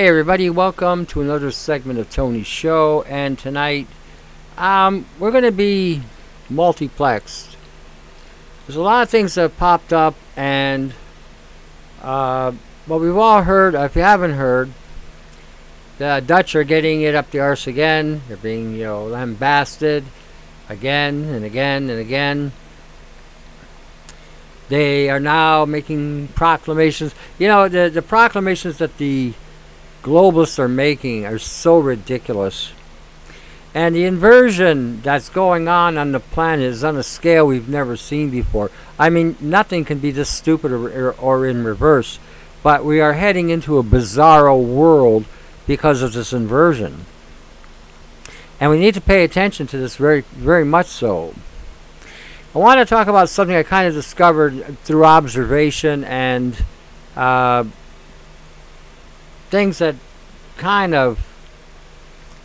Hey everybody, welcome to another segment of Tony's show. And tonight, um, we're going to be multiplexed. There's a lot of things that popped up, and uh, we've all heard. If you haven't heard, the Dutch are getting it up the arse again. They're being, you know, lambasted again and again and again. They are now making proclamations. You know, the the proclamations that the globalists are making are so ridiculous. And the inversion that's going on on the planet is on a scale we've never seen before. I mean, nothing can be this stupid or, or in reverse. But we are heading into a bizarro world because of this inversion. And we need to pay attention to this very, very much so. I want to talk about something I kind of discovered through observation and uh, things that kind of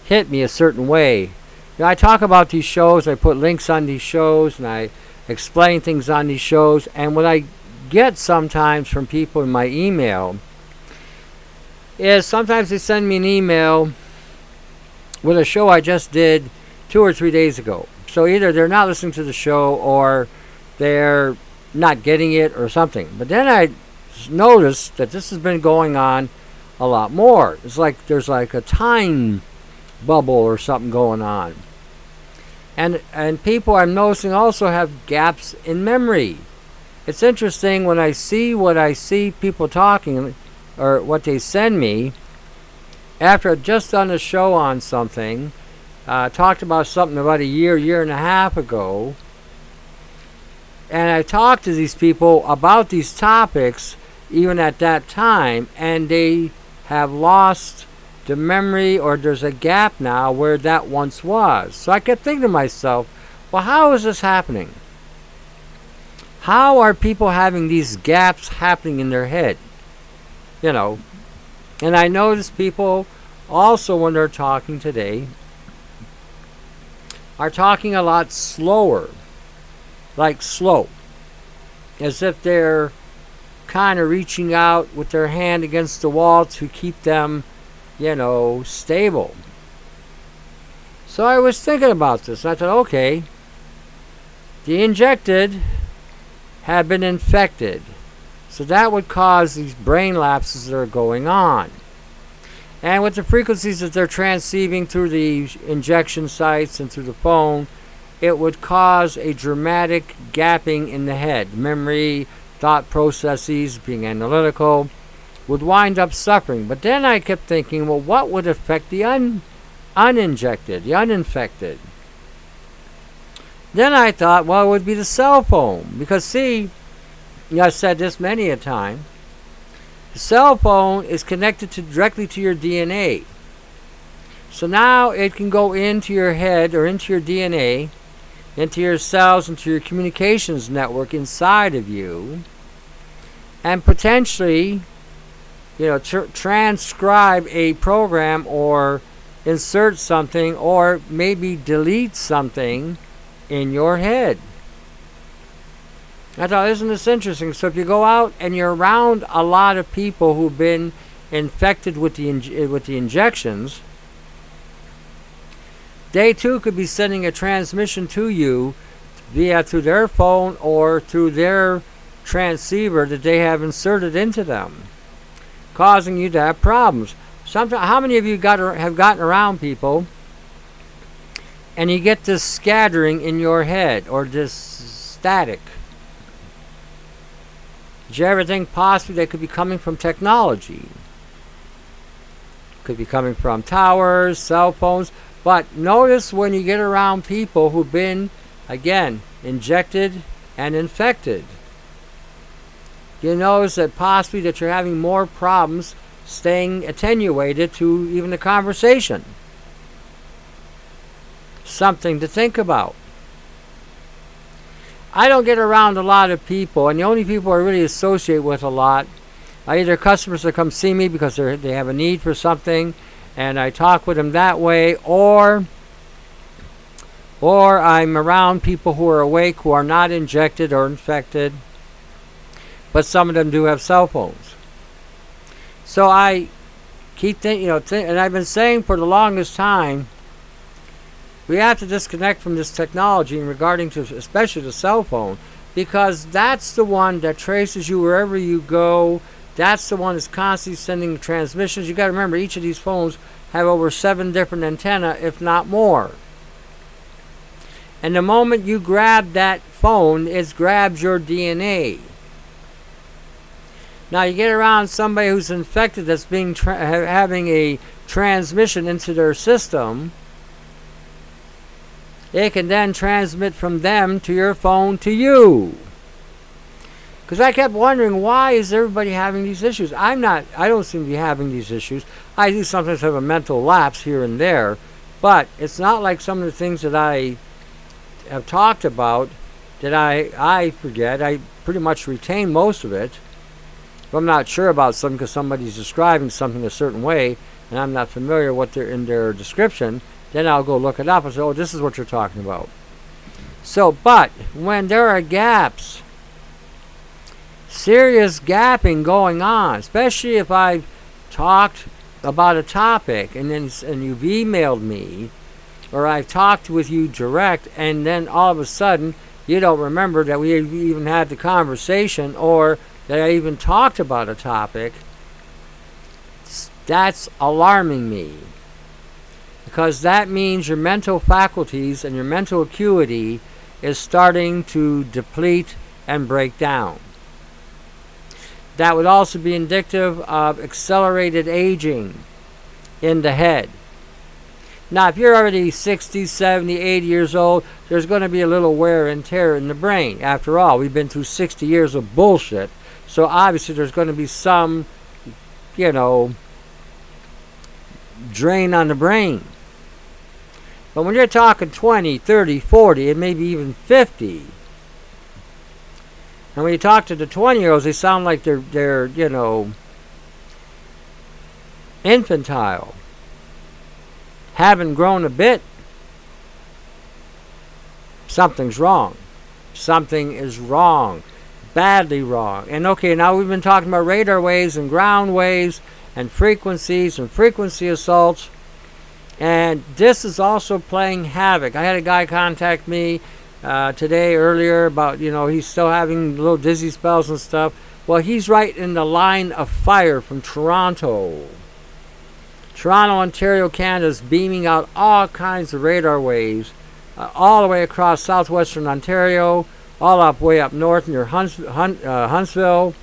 hit me a certain way. You know, I talk about these shows, I put links on these shows, and I explain things on these shows. And what I get sometimes from people in my email is sometimes they send me an email with a show I just did two or three days ago. So either they're not listening to the show or they're not getting it or something. But then I noticed that this has been going on a lot more. It's like there's like a time bubble or something going on. And and people I'm noticing also have gaps in memory. It's interesting when I see what I see people talking or what they send me after I've just done a show on something, uh, talked about something about a year, year and a half ago, and I talked to these people about these topics even at that time, and they have lost the memory or there's a gap now where that once was. So I kept thinking to myself, well, how is this happening? How are people having these gaps happening in their head? You know, and I notice people also when they're talking today are talking a lot slower, like slow, as if they're kind of reaching out with their hand against the wall to keep them, you know, stable. So I was thinking about this. and I thought, okay, the injected have been infected. So that would cause these brain lapses that are going on. And with the frequencies that they're transceiving through the injection sites and through the phone, it would cause a dramatic gapping in the head. Memory, thought processes, being analytical, would wind up suffering. But then I kept thinking, well, what would affect the un- uninjected, the uninfected? Then I thought, well, it would be the cell phone. Because, see, I've said this many a time. The cell phone is connected to directly to your DNA. So now it can go into your head or into your DNA into your cells, into your communications network inside of you, and potentially, you know, tr- transcribe a program or insert something or maybe delete something in your head. I thought, isn't this interesting? So if you go out and you're around a lot of people who've been infected with the with the injections, they too could be sending a transmission to you via through their phone or through their transceiver that they have inserted into them, causing you to have problems. Sometimes, how many of you got have gotten around people and you get this scattering in your head or this static? Did you ever think possibly they could be coming from technology? Could be coming from towers, cell phones. But notice when you get around people who've been, again, injected and infected, you notice that possibly that you're having more problems staying attenuated to even the conversation. Something to think about. I don't get around a lot of people, and the only people I really associate with a lot are either customers that come see me because they have a need for something and I talk with them that way, or or I'm around people who are awake who are not injected or infected, but some of them do have cell phones. So I keep thinking, you know, th- and I've been saying for the longest time, we have to disconnect from this technology in regarding to especially the cell phone because that's the one that traces you wherever you go. That's the one that's constantly sending transmissions. You got to remember each of these phones have over seven different antenna, if not more. And the moment you grab that phone, it grabs your DNA. Now you get around somebody who's infected that's being tra- having a transmission into their system. It can then transmit from them to your phone to you. Because I kept wondering why is everybody having these issues? I'm not. I don't seem to be having these issues. I do sometimes have a mental lapse here and there, but it's not like some of the things that I have talked about that I I forget. I pretty much retain most of it. If I'm not sure about something because somebody's describing something a certain way and I'm not familiar what they're in their description, then I'll go look it up and say, oh, this is what you're talking about. So, but when there are gaps serious gapping going on, especially if I've talked about a topic and then and you've emailed me or I've talked with you direct and then all of a sudden you don't remember that we even had the conversation or that I even talked about a topic. That's alarming me. Because that means your mental faculties and your mental acuity is starting to deplete and break down. That would also be indicative of accelerated aging in the head. Now, if you're already 60, 70, 80 years old, there's going to be a little wear and tear in the brain. After all, we've been through 60 years of bullshit. So obviously, there's going to be some, you know, drain on the brain. But when you're talking 20, 30, 40, and maybe even 50, and when you talk to the 20 year olds, they sound like they're, they're, you know, infantile. Haven't grown a bit. Something's wrong. Something is wrong. Badly wrong. And okay, now we've been talking about radar waves and ground waves and frequencies and frequency assaults. And this is also playing havoc. I had a guy contact me uh, today earlier about you know he's still having little dizzy spells and stuff. Well, he's right in the line of fire from Toronto. Toronto, Ontario, Canada is beaming out all kinds of radar waves uh, all the way across southwestern Ontario, all up way up north near Hunts- Hun- uh, Huntsville,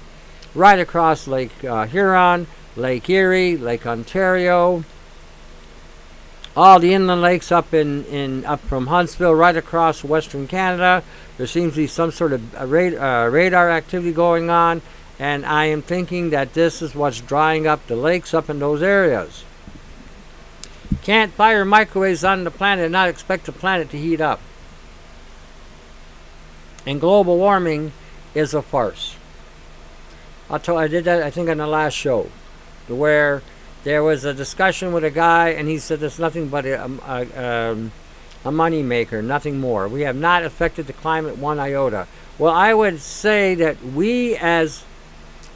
right across Lake uh, Huron, Lake Erie, Lake Ontario, all the inland lakes up in, in up from Huntsville right across western Canada. There seems to be some sort of uh, uh, radar activity going on, and I am thinking that this is what's drying up the lakes up in those areas. Can't fire microwaves on the planet and not expect the planet to heat up. And global warming is a farce. I told I did that I think on the last show, where there was a discussion with a guy, and he said it's nothing but a, a, um, a money maker, nothing more. We have not affected the climate one iota. Well, I would say that we as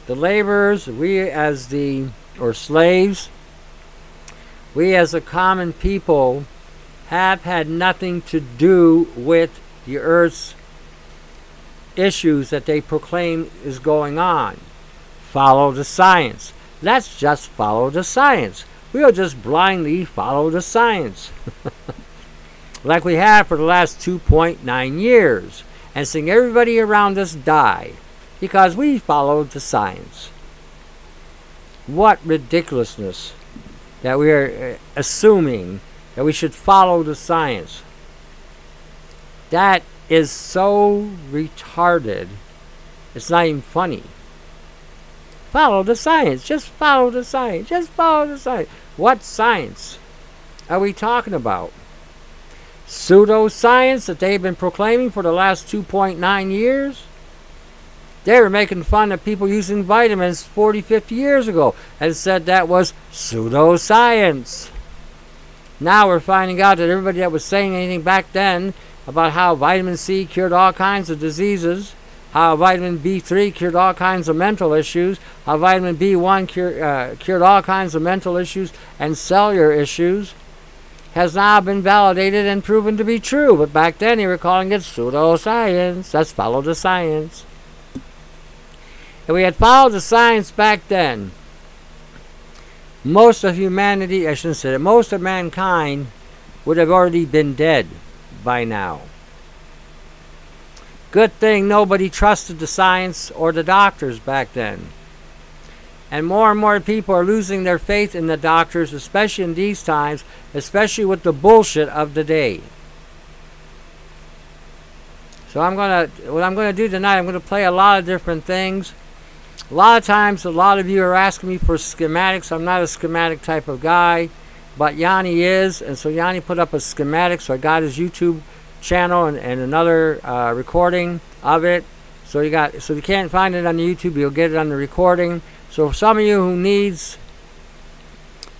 the laborers, we as the, or slaves, we as a common people have had nothing to do with the earth's issues that they proclaim is going on. Follow the science. Let's just follow the science. We'll just blindly follow the science. like we have for the last 2.9 years. And seeing everybody around us die because we followed the science. What ridiculousness that we are uh, assuming that we should follow the science. That is so retarded. It's not even funny. Follow the science. Just follow the science. Just follow the science. What science are we talking about? Pseudoscience that they've been proclaiming for the last 2.9 years? They were making fun of people using vitamins 40, 50 years ago and said that was pseudoscience. Now we're finding out that everybody that was saying anything back then about how vitamin C cured all kinds of diseases how vitamin B3 cured all kinds of mental issues, how vitamin B1 cure, uh, cured all kinds of mental issues and cellular issues, has now been validated and proven to be true. But back then they were calling it pseudoscience. That's follow the science. If we had followed the science back then, most of humanity, I shouldn't say it, most of mankind would have already been dead by now. Good thing nobody trusted the science or the doctors back then. And more and more people are losing their faith in the doctors, especially in these times, especially with the bullshit of the day. So I'm gonna what I'm gonna do tonight, I'm gonna play a lot of different things. A lot of times a lot of you are asking me for schematics. I'm not a schematic type of guy, but Yanni is, and so Yanni put up a schematic, so I got his YouTube channel and, and another uh, recording of it. So you got so if you can't find it on YouTube, you'll get it on the recording. So some of you who needs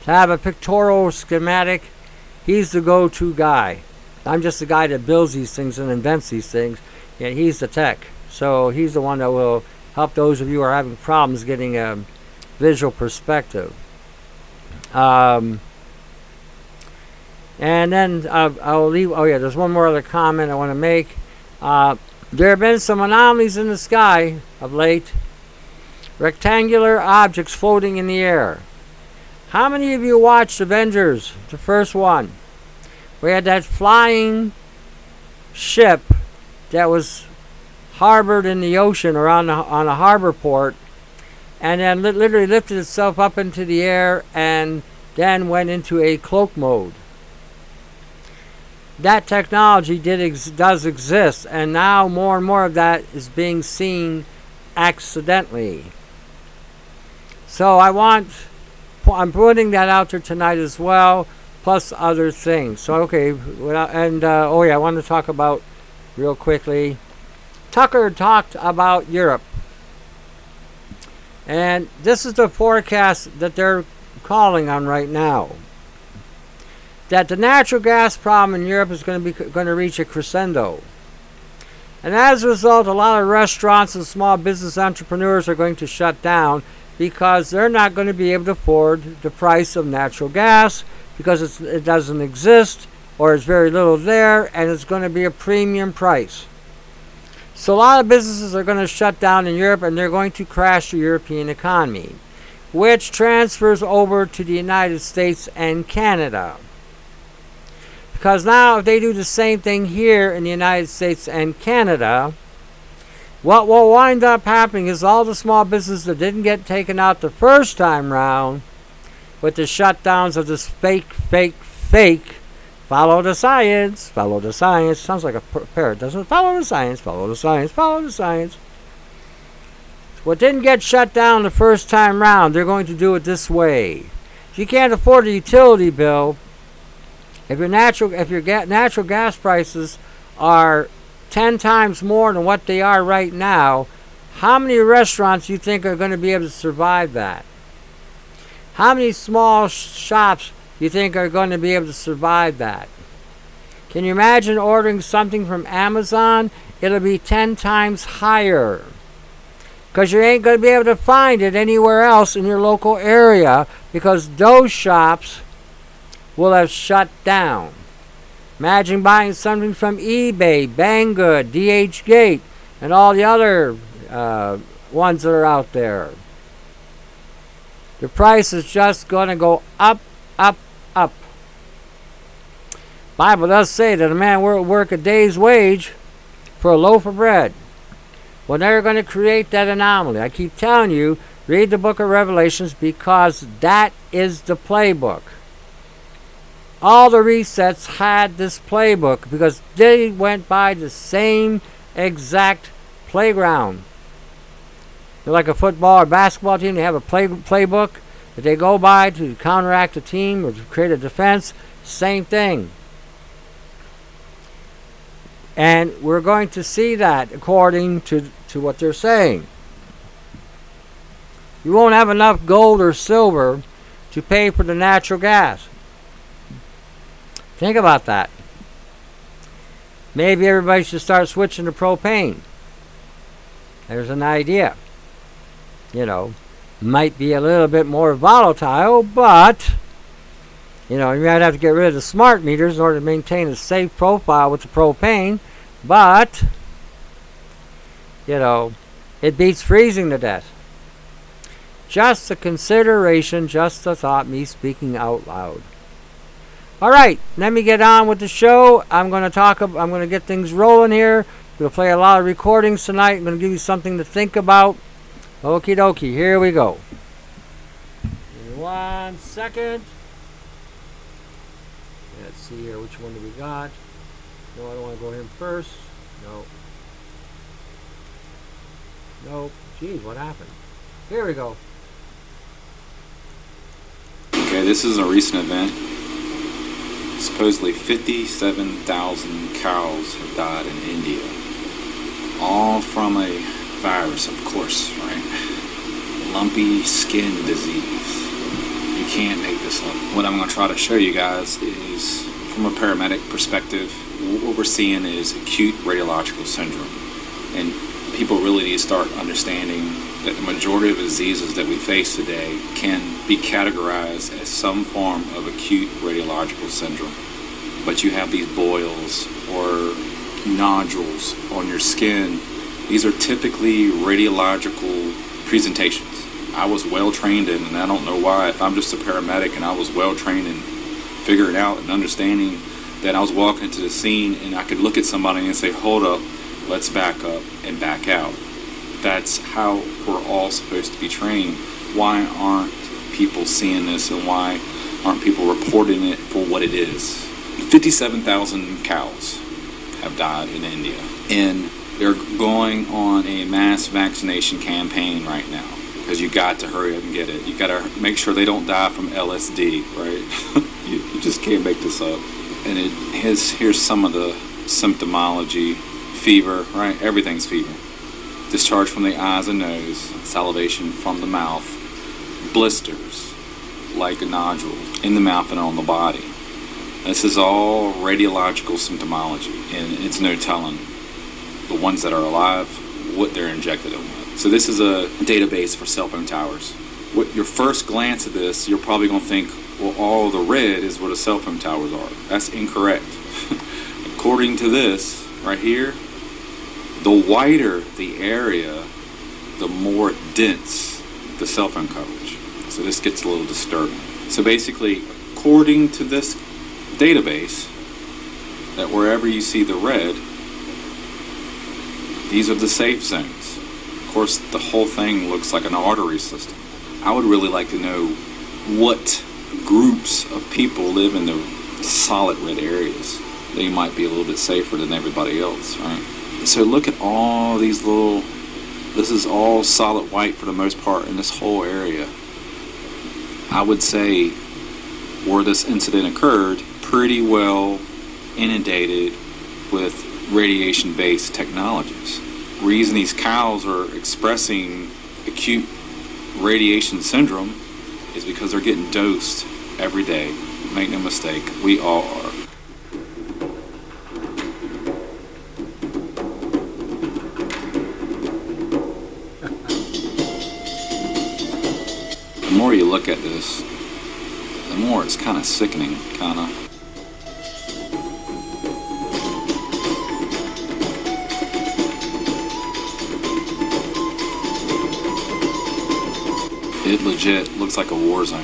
to have a pictorial schematic, he's the go-to guy. I'm just the guy that builds these things and invents these things, and he's the tech. So he's the one that will help those of you who are having problems getting a visual perspective. Um, and then uh, I'll leave. Oh yeah, there's one more other comment I want to make. Uh, there have been some anomalies in the sky of late. Rectangular objects floating in the air. How many of you watched Avengers, the first one? We had that flying ship that was harbored in the ocean or on a, on a harbor port and then li- literally lifted itself up into the air and then went into a cloak mode that technology did ex- does exist, and now more and more of that is being seen accidentally. So I want, I'm putting that out there tonight as well, plus other things. So okay, and uh, oh yeah, I want to talk about real quickly. Tucker talked about Europe, and this is the forecast that they're calling on right now that the natural gas problem in Europe is going to be going to reach a crescendo. And as a result, a lot of restaurants and small business entrepreneurs are going to shut down because they're not going to be able to afford the price of natural gas because it doesn't exist or it's very little there and it's going to be a premium price. So a lot of businesses are going to shut down in Europe and they're going to crash the European economy, which transfers over to the United States and Canada. Because now, if they do the same thing here in the United States and Canada, what will wind up happening is all the small businesses that didn't get taken out the first time round with the shutdowns of this fake, fake, fake, follow the science, follow the science. Sounds like a parrot, doesn't it? Follow the science, follow the science, follow the science. What didn't get shut down the first time round, they're going to do it this way. If you can't afford a utility bill, if your natural if your ga- natural gas prices are 10 times more than what they are right now, how many restaurants do you think are going to be able to survive that? How many small shops do you think are going to be able to survive that? Can you imagine ordering something from Amazon? It'll be 10 times higher. Because you ain't going to be able to find it anywhere else in your local area because those shops will have shut down. Imagine buying something from eBay, Banggood, DHgate, and all the other uh, ones that are out there. The price is just going to go up, up, up. Bible does say that a man will work a day's wage for a loaf of bread. Well, they're going to create that anomaly. I keep telling you, read the book of Revelations because that is the playbook all the resets had this playbook because they went by the same exact playground. They're like a football or basketball team, they have a play, playbook that they go by to counteract a team or to create a defense. Same thing. And we're going to see that according to, to what they're saying. You won't have enough gold or silver to pay for the natural gas. Think about that. Maybe everybody should start switching to propane. There's an idea. You know, might be a little bit more volatile, but you know, you might have to get rid of the smart meters in order to maintain a safe profile with the propane, but you know, it beats freezing to death. Just a consideration, just a thought, me speaking out loud. All right, let me get on with the show. I'm going to talk. I'm going to get things rolling here. We'll play a lot of recordings tonight. I'm going to give you something to think about. Okie dokie, here we go. One second. Let's see here, which one do we got? No, I don't want to go him first. No. Nope. Geez, what happened? Here we go. Okay, this is a recent event. Supposedly 57,000 cows have died in India. All from a virus, of course, right? Lumpy skin disease. You can't make this up. What I'm going to try to show you guys is, from a paramedic perspective, what we're seeing is acute radiological syndrome. And people really need to start understanding that the majority of the diseases that we face today can be categorized as some form of acute radiological syndrome. But you have these boils or nodules on your skin. These are typically radiological presentations. I was well trained in, and I don't know why, if I'm just a paramedic and I was well trained in figuring out and understanding that I was walking into the scene and I could look at somebody and say, hold up, let's back up and back out. That's how we're all supposed to be trained. Why aren't people seeing this and why aren't people reporting it for what it is? 57,000 cows have died in India. And they're going on a mass vaccination campaign right now because you got to hurry up and get it. You got to make sure they don't die from LSD, right? you, you just can't make this up. And it has, here's some of the symptomology fever, right? Everything's fever. Discharge from the eyes and nose, salivation from the mouth, blisters, like a nodule in the mouth and on the body. This is all radiological symptomology, and it's no telling the ones that are alive what they're injected in with. So this is a database for cell phone towers. What your first glance at this, you're probably going to think, well, all the red is what a cell phone towers are. That's incorrect. According to this right here, the wider the area, the more dense the cell phone coverage. So this gets a little disturbing. So basically, according to this database, that wherever you see the red, these are the safe zones. Of course, the whole thing looks like an artery system. I would really like to know what groups of people live in the solid red areas. They might be a little bit safer than everybody else, right? So look at all these little, this is all solid white for the most part in this whole area. I would say where this incident occurred, pretty well inundated with radiation based technologies. Reason these cows are expressing acute radiation syndrome is because they're getting dosed every day. Make no mistake, we all are. More you look at this, the more it's kind of sickening, kind of. It legit looks like a war zone.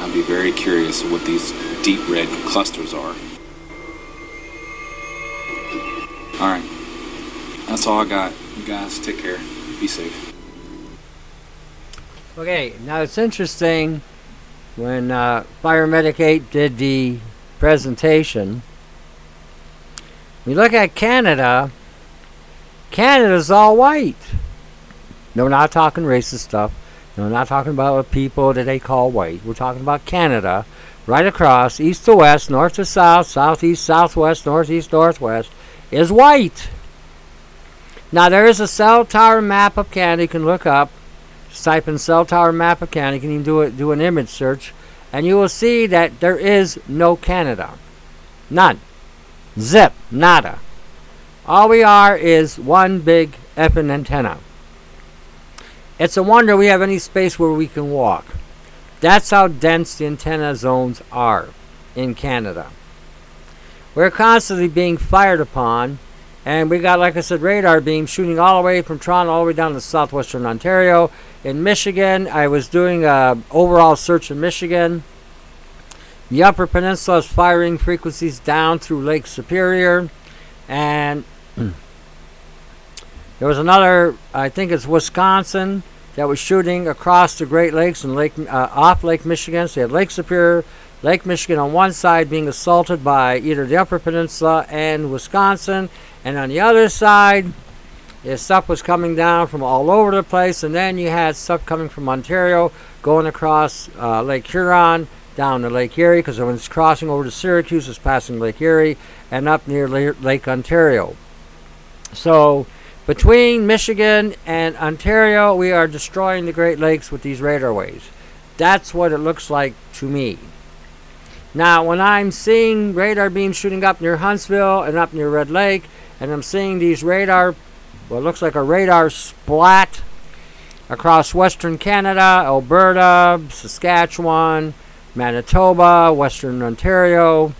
I'd be very curious what these deep red clusters are. Alright. That's all I got. You guys take care. Be safe. Okay, now it's interesting when uh, Fire Medic 8 did the presentation. We look at Canada. Canada's all white. No, we're not talking racist stuff. No, we're not talking about people that they call white. We're talking about Canada, right across, east to west, north to south, southeast, southwest, northeast, northwest, is white. Now, there is a cell tower map of Canada you can look up. Just type in cell tower map of Canada. You can even do, it, do an image search. And you will see that there is no Canada. None. Zip. Nada. All we are is one big effing antenna. It's a wonder we have any space where we can walk. That's how dense the antenna zones are in Canada. We're constantly being fired upon, and we got, like I said, radar beams shooting all the way from Toronto all the way down to southwestern Ontario. In Michigan, I was doing a overall search in Michigan. The Upper Peninsula is firing frequencies down through Lake Superior, and there was another, I think it's Wisconsin, that was shooting across the Great Lakes and Lake uh, off Lake Michigan. So you had Lake Superior, Lake Michigan on one side being assaulted by either the Upper Peninsula and Wisconsin, and on the other side, the stuff was coming down from all over the place, and then you had stuff coming from Ontario going across uh, Lake Huron down to Lake Erie because when it's crossing over to Syracuse, it's passing Lake Erie and up near Lake Ontario. So between Michigan and Ontario, we are destroying the Great Lakes with these radar waves. That's what it looks like to me. Now, when I'm seeing radar beams shooting up near Huntsville and up near Red Lake, and I'm seeing these radar, it looks like a radar splat across western Canada, Alberta, Saskatchewan, Manitoba, western Ontario,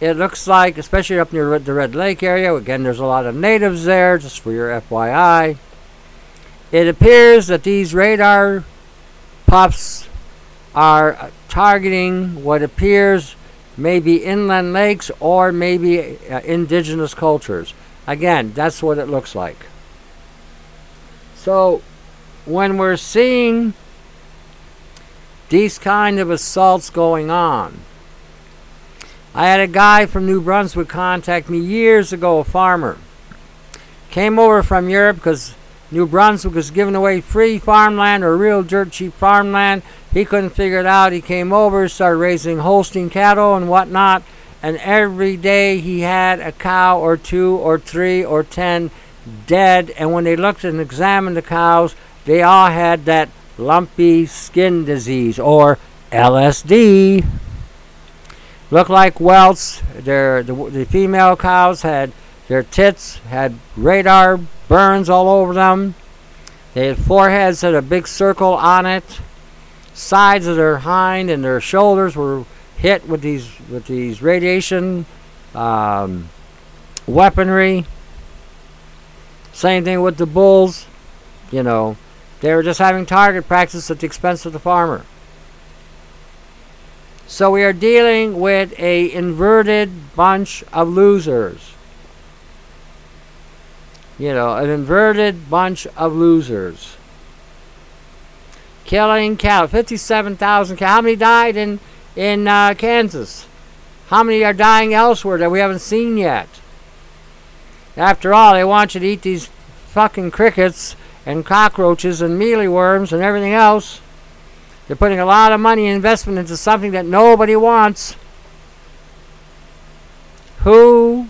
it looks like, especially up near the Red Lake area, again, there's a lot of natives there, just for your FYI. It appears that these radar puffs are targeting what appears maybe inland lakes or maybe uh, indigenous cultures. Again, that's what it looks like. So, when we're seeing these kind of assaults going on, I had a guy from New Brunswick contact me years ago, a farmer. Came over from Europe because New Brunswick was giving away free farmland or real dirt cheap farmland. He couldn't figure it out. He came over, started raising Holstein cattle and whatnot, and every day he had a cow or two or three or ten dead. And when they looked and examined the cows, they all had that lumpy skin disease or LSD looked like welts. Their the, the female cows had their tits had radar burns all over them. They had foreheads had a big circle on it. Sides of their hind and their shoulders were hit with these with these radiation um, weaponry. Same thing with the bulls. You know, they were just having target practice at the expense of the farmer. So we are dealing with a inverted bunch of losers. You know, an inverted bunch of losers. Killing cattle, 57,000 cattle. How many died in, in uh, Kansas? How many are dying elsewhere that we haven't seen yet? After all, they want you to eat these fucking crickets and cockroaches and mealyworms and everything else. They're putting a lot of money and investment into something that nobody wants. Who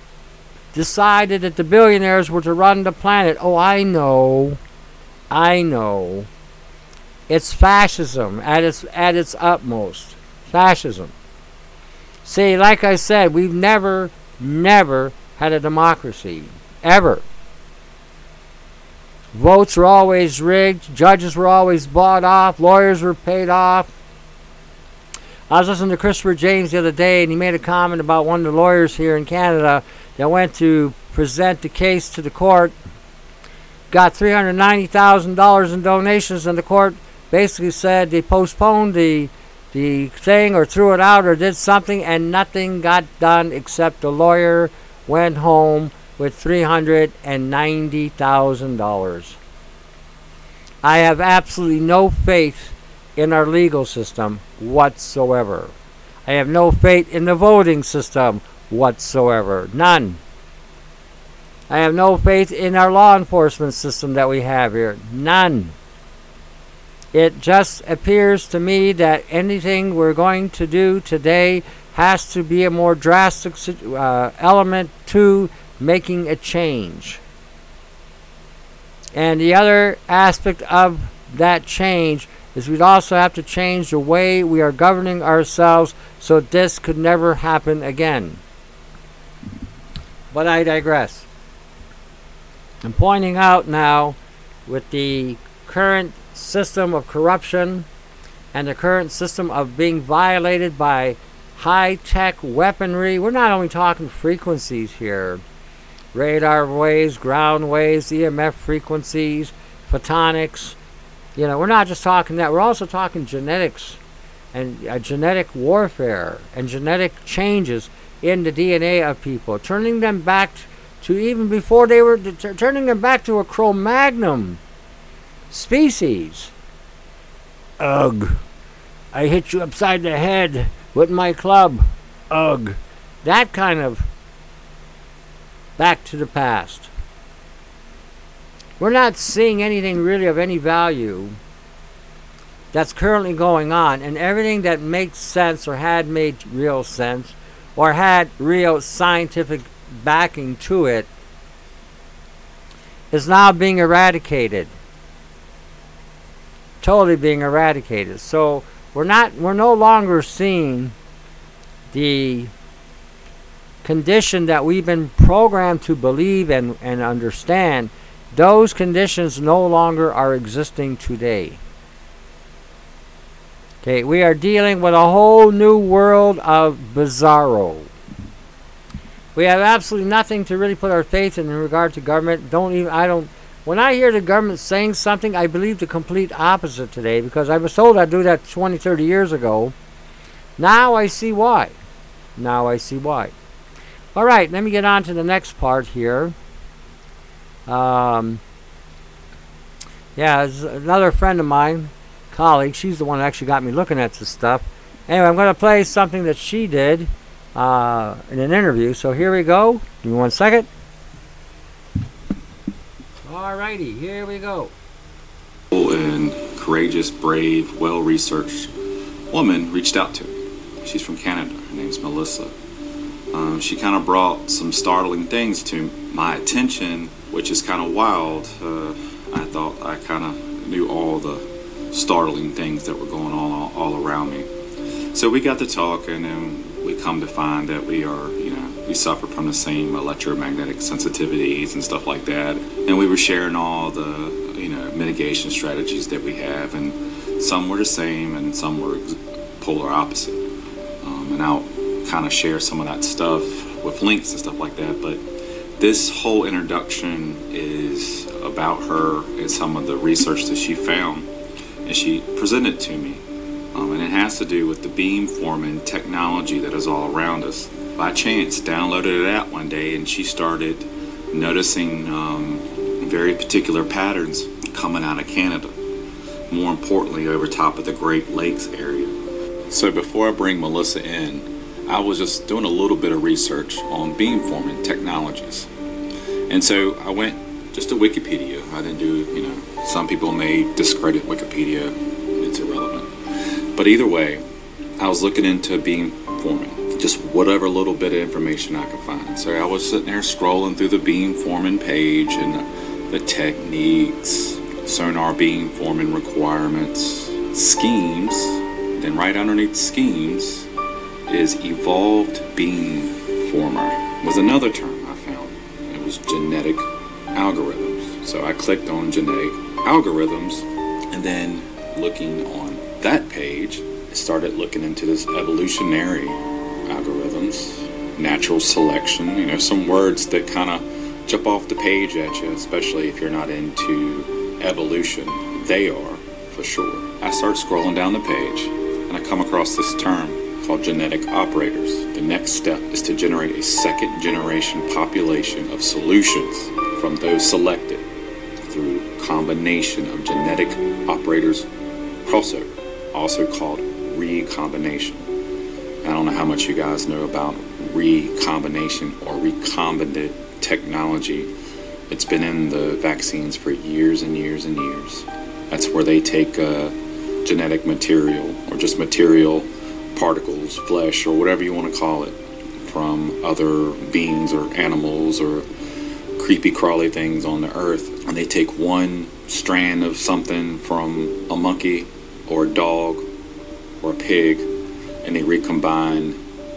decided that the billionaires were to run the planet? Oh, I know. I know. It's fascism at its at its utmost. Fascism. See, like I said, we've never, never had a democracy. Ever. Votes were always rigged. Judges were always bought off. Lawyers were paid off. I was listening to Christopher James the other day, and he made a comment about one of the lawyers here in Canada that went to present the case to the court. Got $390,000 in donations, and the court basically said they postponed the the thing or threw it out or did something, and nothing got done except the lawyer went home with $390,000. I have absolutely no faith in our legal system whatsoever. I have no faith in the voting system whatsoever. None. I have no faith in our law enforcement system that we have here. None. It just appears to me that anything we're going to do today has to be a more drastic uh, element to making a change. And the other aspect of that change is we'd also have to change the way we are governing ourselves so this could never happen again. But I digress. I'm pointing out now with the current system of corruption and the current system of being violated by high tech weaponry. We're not only talking frequencies here radar waves, ground waves, EMF frequencies, photonics. You know, we're not just talking that, we're also talking genetics and uh, genetic warfare and genetic changes in the DNA of people, turning them back to even before they were t- turning them back to a Cro-Magnon species. Ugh. I hit you upside the head with my club. Ugh. That kind of back to the past. We're not seeing anything really of any value that's currently going on, and everything that makes sense or had made real sense or had real scientific backing to it is now being eradicated. Totally being eradicated. So we're not we're no longer seeing the condition that we've been programmed to believe and, and understand, those conditions no longer are existing today. Okay, we are dealing with a whole new world of bizarro. We have absolutely nothing to really put our faith in in regard to government. Don't even I don't when I hear the government saying something, I believe the complete opposite today because I was told I'd do that 20, 30 years ago. Now I see why. Now I see why. All right, let me get on to the next part here. Um, yeah, another friend of mine colleague. She's the one that actually got me looking at this stuff. Anyway, I'm going to play something that she did uh, in an interview. So here we go. Give me one second. Alrighty, here we go. And courageous, brave, well researched woman reached out to me. She's from Canada. Her name's Melissa. Um, she kind of brought some startling things to my attention, which is kind of wild. Uh, I thought I kind of knew all the startling things that were going on all, all around me. So we got to talking, and then we come to find that we are, you know, we suffer from the same electromagnetic sensitivities and stuff like that. And we were sharing all the, you know, mitigation strategies that we have, and some were the same, and some were polar opposite. Um, and I'll kind of share some of that stuff with links and stuff like that. But this whole introduction is about her and some of the research that she found and she presented to me. Um, and it has to do with the beamforming technology that is all around us. By chance, downloaded it out one day, and she started noticing um, very particular patterns coming out of Canada. More importantly, over top of the Great Lakes area. So before I bring Melissa in, I was just doing a little bit of research on beamforming technologies. And so I went just a Wikipedia. I didn't do, you know, some people may discredit Wikipedia, it's irrelevant. But either way, I was looking into beamforming, just whatever little bit of information I could find. So I was sitting there scrolling through the beamforming page and the techniques, sonar beamforming requirements, schemes. Then right underneath schemes is evolved beam former was another term I found. It was genetic algorithms. So I clicked on genetic algorithms, and then looking on that page, I started looking into this evolutionary algorithms, natural selection, you know, some words that kind of jump off the page at you, especially if you're not into evolution. They are, for sure. I start scrolling down the page, and I come across this term called genetic operators. The next step is to generate a second generation population of solutions from those selected through combination of genetic operators crossover, also called recombination. I don't know how much you guys know about recombination or recombinant technology. It's been in the vaccines for years and years and years. That's where they take uh, genetic material or just material, particles, flesh, or whatever you want to call it, from other beings or animals or creepy crawly things on the earth and they take one strand of something from a monkey or a dog or a pig and they recombine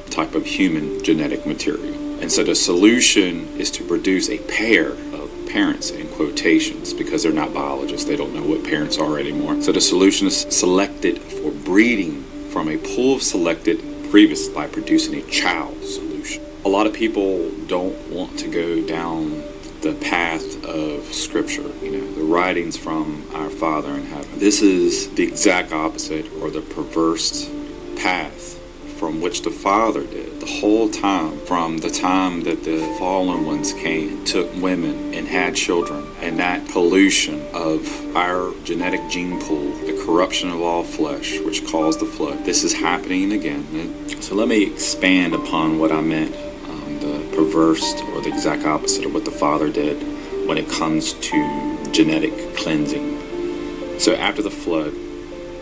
type of human genetic material and so the solution is to produce a pair of parents in quotations because they're not biologists. They don't know what parents are anymore. So the solution is selected for breeding from a pool of selected previous by producing a child solution. A lot of people don't want to go down the path of Scripture, you know, the writings from our Father in heaven. This is the exact opposite or the perverse path from which the Father did the whole time, from the time that the fallen ones came, took women and had children, and that pollution of our genetic gene pool, the corruption of all flesh, which caused the flood. This is happening again. So let me expand upon what I meant perverse or the exact opposite of what the Father did when it comes to genetic cleansing. So after the flood,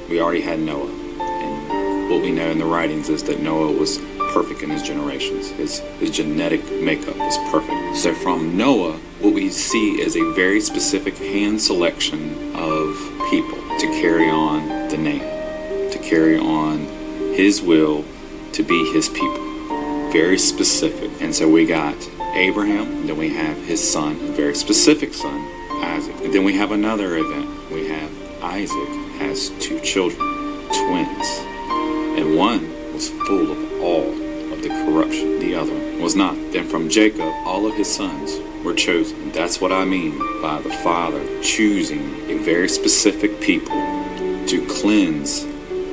we already had Noah. And what we know in the writings is that Noah was perfect in his generations. His, his genetic makeup was perfect. So from Noah, what we see is a very specific hand selection of people to carry on the name, to carry on his will to be his people very specific. And so we got Abraham, then we have his son, a very specific son, Isaac. And then we have another event. We have Isaac has two children, twins. And one was full of all of the corruption, the other was not. Then from Jacob, all of his sons were chosen. That's what I mean by the Father choosing a very specific people to cleanse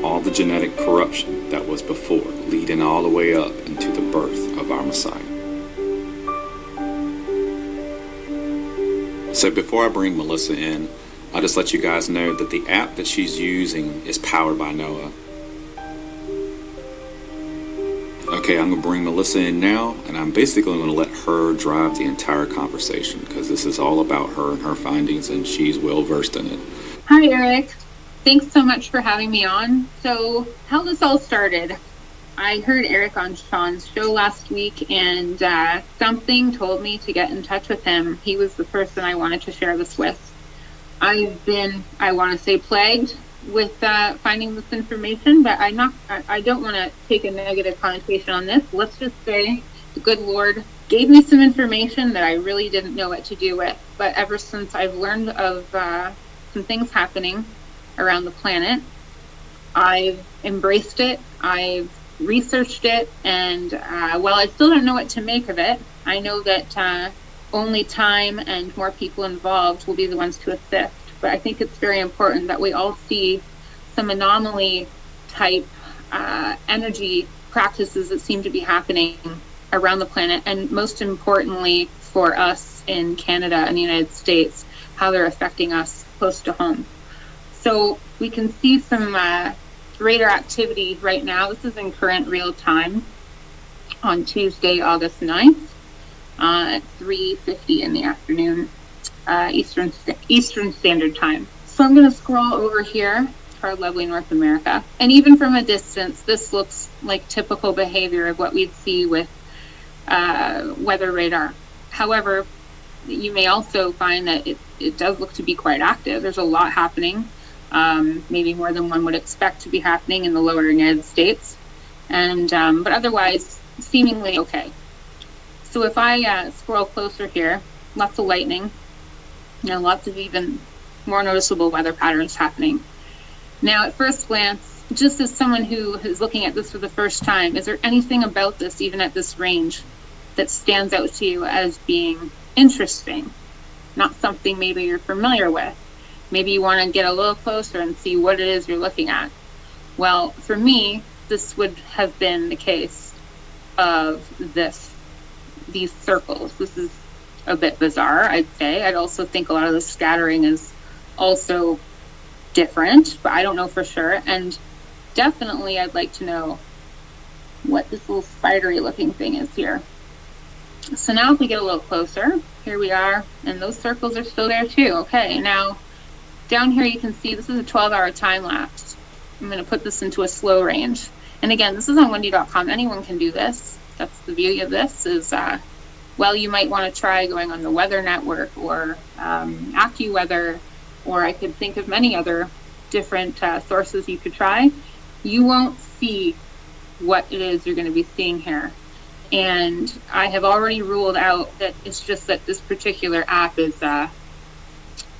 all the genetic corruption that was before, leading all the way up into the birth of our Messiah. So before I bring Melissa in, I'll just let you guys know that the app that she's using is powered by NOAA. Okay, I'm going to bring Melissa in now, and I'm basically going to let her drive the entire conversation because this is all about her and her findings, and she's well versed in it. Hi, Eric. Thanks so much for having me on. So, how this all started, I heard Eric on Sean's show last week, and uh, something told me to get in touch with him. He was the person I wanted to share this with. I've been, I want to say, plagued with uh, finding this information, but I'm not. I, I don't want to take a negative connotation on this. Let's just say the good Lord gave me some information that I really didn't know what to do with. But ever since I've learned of uh, some things happening around the planet. I've embraced it, I've researched it, and uh, while I still don't know what to make of it, I know that uh, only time and more people involved will be the ones to assist. But I think it's very important that we all see some anomaly type uh, energy practices that seem to be happening around the planet, and most importantly for us in Canada and the United States, how they're affecting us close to home. So we can see some uh, radar activity right now. This is in current real time on Tuesday, August 9th uh, at 3.50 in the afternoon, uh, Eastern, Eastern Standard Time. So I'm going to scroll over here to our lovely North America. And even from a distance, this looks like typical behavior of what we'd see with uh, weather radar. However, you may also find that it, it does look to be quite active. There's a lot happening um, maybe more than one would expect to be happening in the lower United States, and um, but otherwise seemingly okay. So if I uh, scroll closer here, lots of lightning, you know, lots of even more noticeable weather patterns happening. Now, at first glance, just as someone who is looking at this for the first time, is there anything about this, even at this range, that stands out to you as being interesting? Not something maybe you're familiar with maybe you want to get a little closer and see what it is you're looking at. Well, for me, this would have been the case of this these circles. This is a bit bizarre, I'd say. I'd also think a lot of the scattering is also different, but I don't know for sure. And definitely, I'd like to know what this little spidery looking thing is here. So now if we get a little closer, here we are, and those circles are still there too. Okay, now down here you can see this is a 12 hour time lapse. I'm going to put this into a slow range. And again, this is on windy.com. Anyone can do this. That's the beauty of this is, uh, well, you might want to try going on the Weather Network or um, AccuWeather, or I could think of many other different uh, sources you could try. You won't see what it is you're going to be seeing here And I have already ruled out that it's just that this particular app is, uh,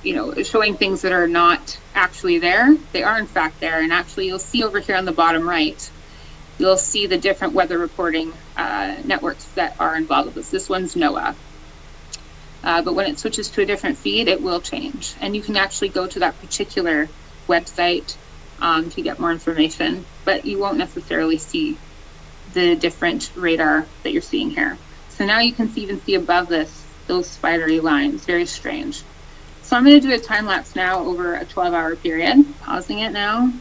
you know, showing things that are not actually there. They are in fact there. And actually, you'll see over here on the bottom right, you'll see the different weather reporting uh, networks that are involved with this. This one's NOAA. Uh, but when it switches to a different feed, it will change. And you can actually go to that particular website um, to get more information, but you won't necessarily see the different radar that you're seeing here. So now you can see, even see above this those spidery lines. Very strange. So I'm going to do a time lapse now over a 12 hour period. Pausing it now.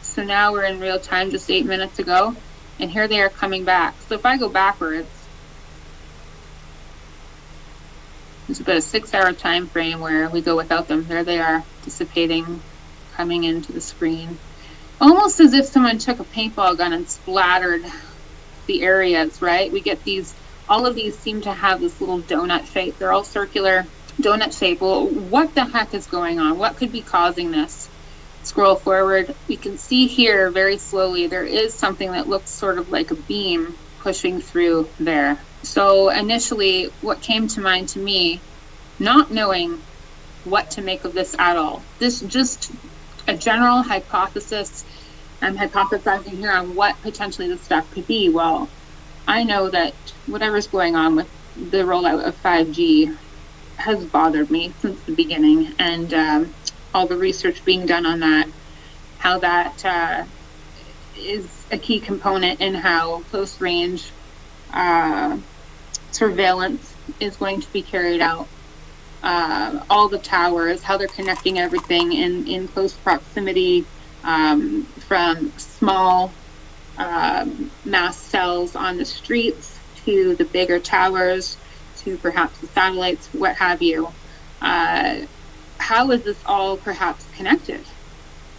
So now we're in real time, just eight minutes ago, and here they are coming back. So if I go backwards, It's about a six hour time frame where we go without them. There they are, dissipating, coming into the screen. Almost as if someone took a paintball gun and splattered the areas, right? We get these, all of these seem to have this little donut shape. They're all circular donut shape. Well, what the heck is going on? What could be causing this? Scroll forward. We can see here very slowly there is something that looks sort of like a beam pushing through there. So initially, what came to mind to me, not knowing what to make of this at all, this just a general hypothesis. I'm hypothesizing here on what potentially this stuff could be. Well, I know that whatever's going on with the rollout of 5G has bothered me since the beginning, and um, all the research being done on that, how that uh, is a key component in how close range uh, surveillance is going to be carried out. Uh, all the towers, how they're connecting everything in, in close proximity um, from small um, mast cells on the streets to the bigger towers to perhaps the satellites, what have you. Uh, how is this all perhaps connected?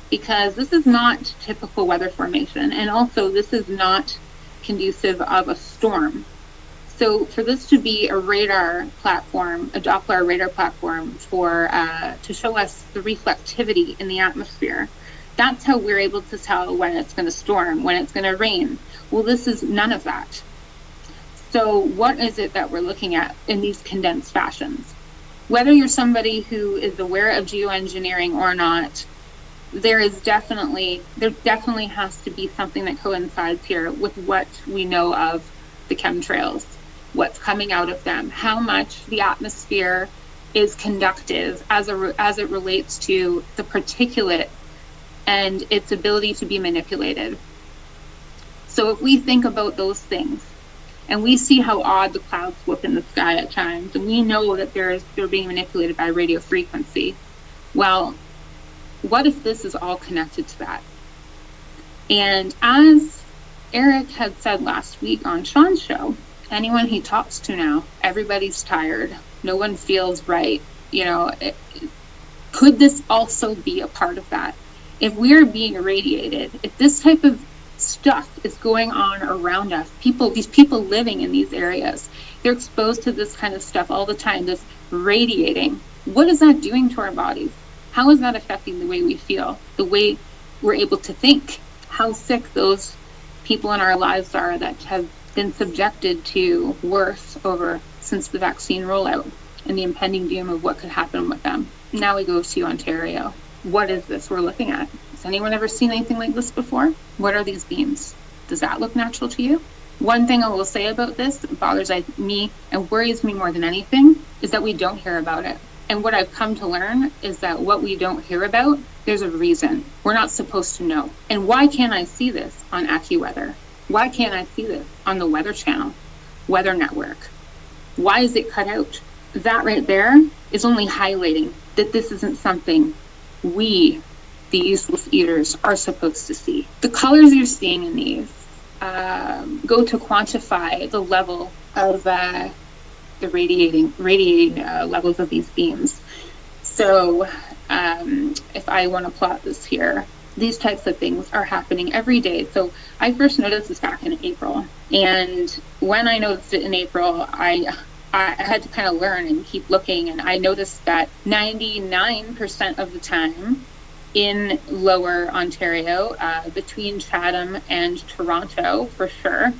Because this is not typical weather formation, and also this is not conducive of a storm. So for this to be a radar platform, a Doppler radar platform for uh, to show us the reflectivity in the atmosphere, that's how we're able to tell when it's going to storm, when it's going to rain. Well, this is none of that. So what is it that we're looking at in these condensed fashions? Whether you're somebody who is aware of geoengineering or not, there is definitely there definitely has to be something that coincides here with what we know of the chemtrails what's coming out of them, how much the atmosphere is conductive as a, as it relates to the particulate and its ability to be manipulated. So if we think about those things and we see how odd the clouds look in the sky at times, and we know that they're, they're being manipulated by radio frequency, well, what if this is all connected to that? And as Eric had said last week on Sean's show, anyone he talks to now, everybody's tired. No one feels right. You know, it, could this also be a part of that? If we're being irradiated, if this type of stuff is going on around us, people, these people living in these areas, they're exposed to this kind of stuff all the time, this radiating. What is that doing to our bodies? How is that affecting the way we feel, the way we're able to think? How sick those people in our lives are that have been subjected to worse over since the vaccine rollout and the impending doom of what could happen with them. Now we go to Ontario. What is this we're looking at? Anyone ever seen anything like this before? What are these beams? Does that look natural to you? One thing I will say about this that bothers me and worries me more than anything is that we don't hear about it. And what I've come to learn is that what we don't hear about, there's a reason. We're not supposed to know. And why can't I see this on AccuWeather? Why can't I see this on the Weather Channel, Weather Network? Why is it cut out? That right there is only highlighting that this isn't something we, the useless eaters, are supposed to see. The colors you're seeing in these um, go to quantify the level of uh, the radiating radiating uh, levels of these beams. So um, if I want to plot this here, these types of things are happening every day. So I first noticed this back in April, and when I noticed it in April, I I had to kind of learn and keep looking, and I noticed that 99% of the time in lower Ontario, uh, between Chatham and Toronto for sure,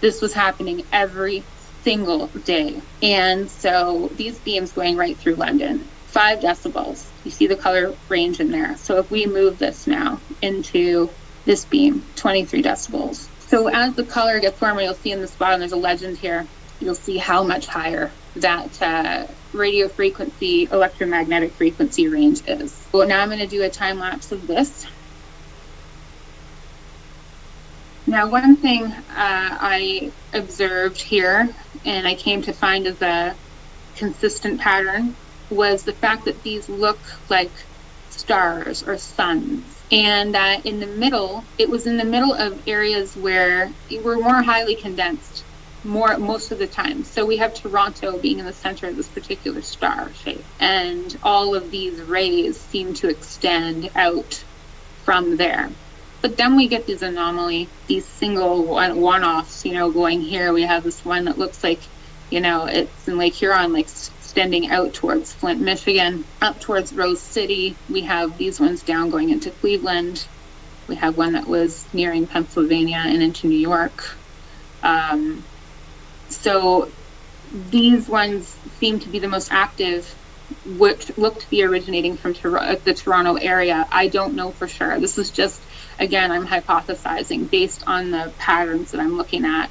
This was happening every single day. And so these beams going right through London, five decibels. You see the color range in there. So if we move this now into this beam, 23 decibels. So as the color gets warmer, you'll see in this bottom there's a legend here. You'll see how much higher that uh, radio frequency, electromagnetic frequency range is. Well, now I'm going to do a time lapse of this. Now, one thing uh, I observed here, and I came to find as a consistent pattern, was the fact that these look like stars or suns. And uh, in the middle, it was in the middle of areas where were more highly condensed more most of the time. So we have Toronto being in the center of this particular star shape, and all of these rays seem to extend out from there. But then we get these anomaly, these single one-offs. You know, going here, we have this one that looks like, you know, it's in Lake Huron, like extending out towards Flint, Michigan, up towards Rose City. We have these ones down going into Cleveland. We have one that was nearing Pennsylvania and into New York. Um, so these ones seem to be the most active, which look to be originating from Tor- the Toronto area. I don't know for sure. This is just, again, I'm hypothesizing based on the patterns that I'm looking at.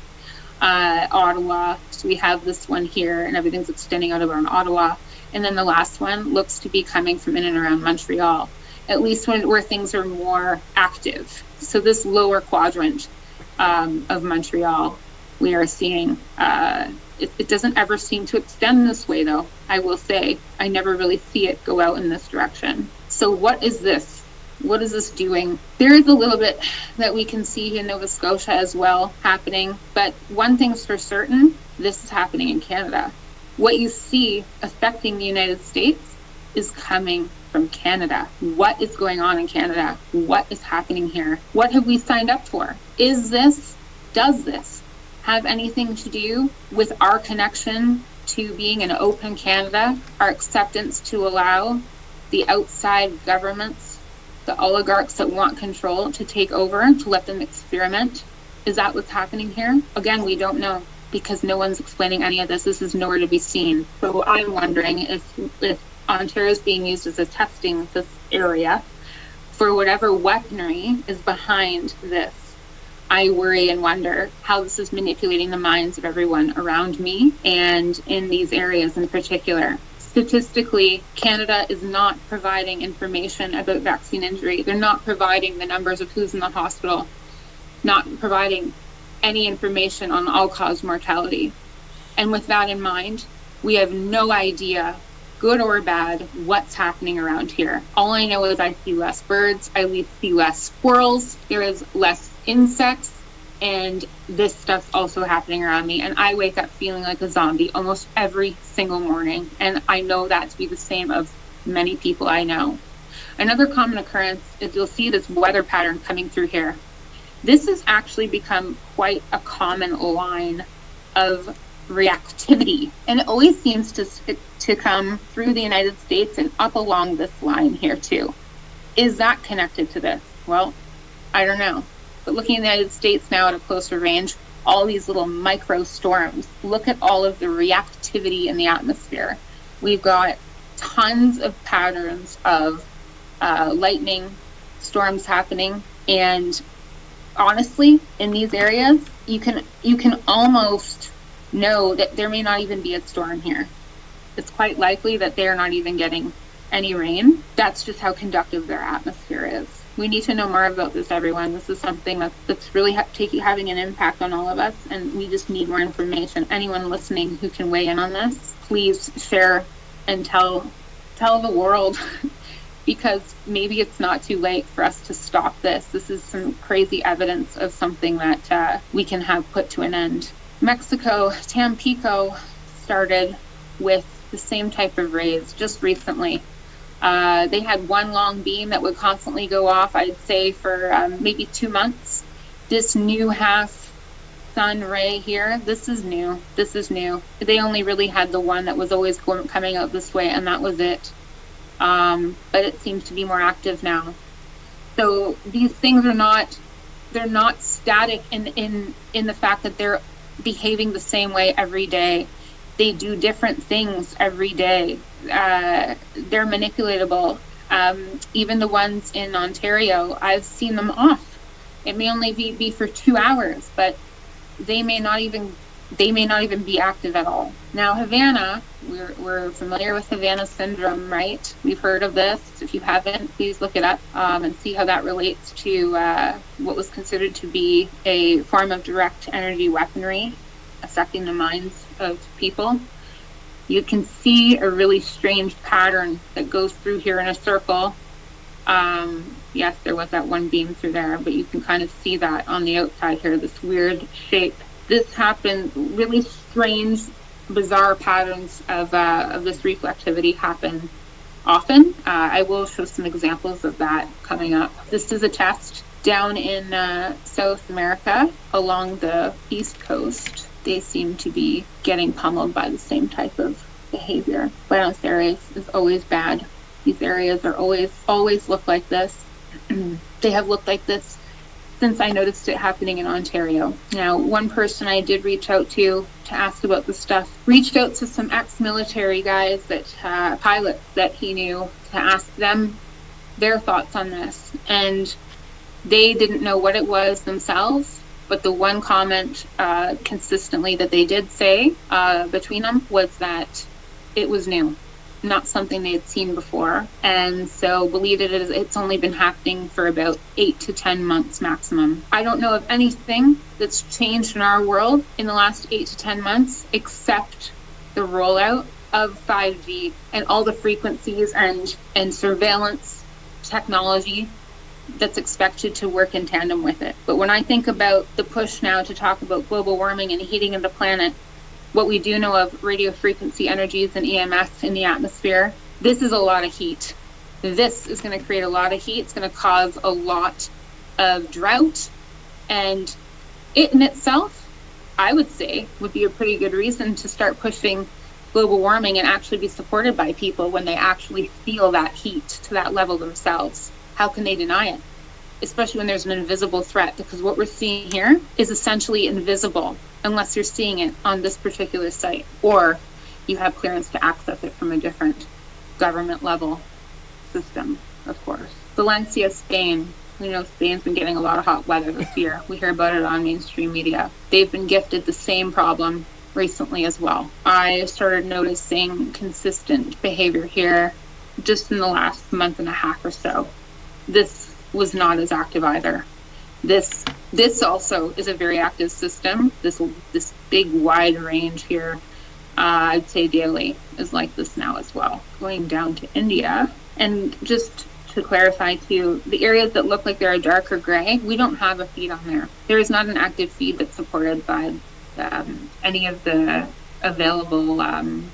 Uh, Ottawa, so we have this one here, and everything's extending out around Ottawa. And then the last one looks to be coming from in and around Montreal, at least when, where things are more active. So this lower quadrant um, of Montreal we are seeing. Uh, it, it, doesn't ever seem to extend this way, though. I will say, I never really see it go out in this direction. So, what is this? What is this doing? There is a little bit that we can see in Nova Scotia as well happening, but one thing's for certain this is happening in Canada. What you see affecting the United States is coming from Canada. What is going on in Canada? What is happening here? What have we signed up for? Is this, does this have anything to do with our connection to being an open Canada, our acceptance to allow the outside governments, the oligarchs that want control, to take over, to let them experiment. Is that what's happening here? Again, we don't know because no one's explaining any of this. This is nowhere to be seen. So I'm wondering if, if Ontario is being used as a testing this area for whatever weaponry is behind this I worry and wonder how this is manipulating the minds of everyone around me and in these areas in particular. Statistically, Canada is not providing information about vaccine injury. They're not providing the numbers of who's in the hospital, not providing any information on all cause mortality. And with that in mind, we have no idea, good or bad, what's happening around here. All I know is I see less birds, I see less squirrels, there is less insects and this stuff's also happening around me. And i wake up feeling like a zombie almost every single morning. And i know that to be the same of many people i know. Another common occurrence is you'll see this weather pattern coming through here. This has actually become quite a common line of reactivity. And it always seems to to come through the united states and up along this line here too. Is that connected to this? Well i don't know but looking at the United States now at a closer range, all these little micro storms, look at all of the reactivity in the atmosphere. We've got tons of patterns of uh, lightning storms happening, and honestly, in these areas, you can you can almost know that there may not even be a storm here. It's quite likely that they are not even getting any rain. That's just how conductive their atmosphere is we need to know more about this, everyone. This is something that's, that's really ha- taking having an impact on all of us, and we just need more information. Anyone listening who can weigh in on this, please share and tell tell the world, because maybe it's not too late for us to stop this. This is some crazy evidence of something that uh, we can have put to an end. Mexico, Tampico started with the same type of rays just recently uh, they had one long beam that would constantly go off, I'd say, for um, maybe two months. This new half sun ray here, this is new. This is new. They only really had the one that was always going, coming out this way, and that was it. Um, but it seems to be more active now. So these things are not they're not static in in in the fact that they're behaving the same way every day. They do different things every day. Uh, they're manipulatable. Um, even the ones in Ontario, I've seen them off. It may only be, be for two hours, but they may not even they may not even be active at all. Now, Havana, we're, we're familiar with Havana syndrome, right? We've heard of this. If you haven't, please look it up um, and see how that relates to uh, what was considered to be a form of direct energy weaponry affecting the minds of people. You can see a really strange pattern that goes through here in a circle. Um, yes, there was that one beam through there, but you can kind of see that on the outside here, this weird shape this happens, really strange, bizarre patterns of, uh, of this reflectivity happen often. Uh, I will show some examples of that coming up. This is a test down in uh, South America along the east coast. They seem to be getting pummeled by the same type of behavior. Buenos Aires is always bad. These areas are always always look like this. they have looked like this since I noticed it happening in Ontario. Now, one person I did reach out to to ask about the stuff reached out to some ex-military guys that uh, pilots that he knew to ask them their thoughts on this, and they didn't know what it was themselves. But the one comment uh, consistently that they did say uh, between them was that it was new not something they had seen before. And so believe it is it's only been happening for about eight to ten months maximum. I don't know of anything that's changed in our world in the last eight to ten months except the rollout of 5G and all the frequencies and, and surveillance technology that's expected to work in tandem with it. But when I think about the push now to talk about global warming and heating of the planet, what we do know of radio frequency energies and EMS in the atmosphere, this is a lot of heat. This is going to create a lot of heat. It's going to cause a lot of drought. And it in itself, I would say, would be a pretty good reason to start pushing global warming and actually be supported by people when they actually feel that heat to that level themselves. How can they deny it? Especially when there's an invisible threat, because what we're seeing here is essentially invisible unless you're seeing it on this particular site or you have clearance to access it from a different government level system, of course. Valencia, Spain. We know Spain's been getting a lot of hot weather this year. We hear about it on mainstream media. They've been gifted the same problem recently as well. I started noticing consistent behavior here just in the last month and a half or so. This was not as active either. This this also is a very active system. This this big wide range here, uh, I'd say daily is like this now as well. Going down to India, and just to clarify too, the areas that look like they're a darker gray, we don't have a feed on there. There is not an active feed that's supported by um, any of the available um,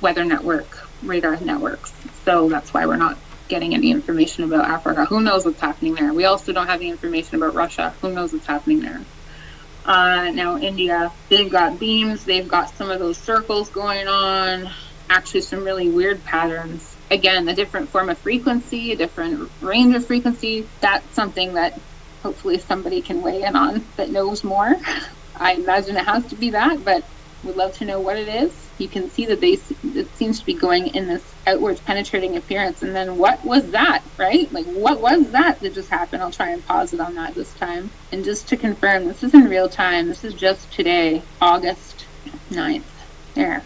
weather network radar networks. So that's why we're not getting any information about Africa. Who knows what's happening there? We also don't have the information about Russia. Who knows what's happening there? Uh, now, India, they've got beams, they've got some of those circles going on, actually, some really weird patterns. Again, a different form of frequency, a different range of frequency. That's something that hopefully somebody can weigh in on that knows more. I imagine it has to be that, but we'd love to know what it is you can see that they it seems to be going in this outwards penetrating appearance. And then what was that right? Like what was that that just happened? I'll try and pause it on that this time. And just to confirm this is in real time. This is just today august 9th there.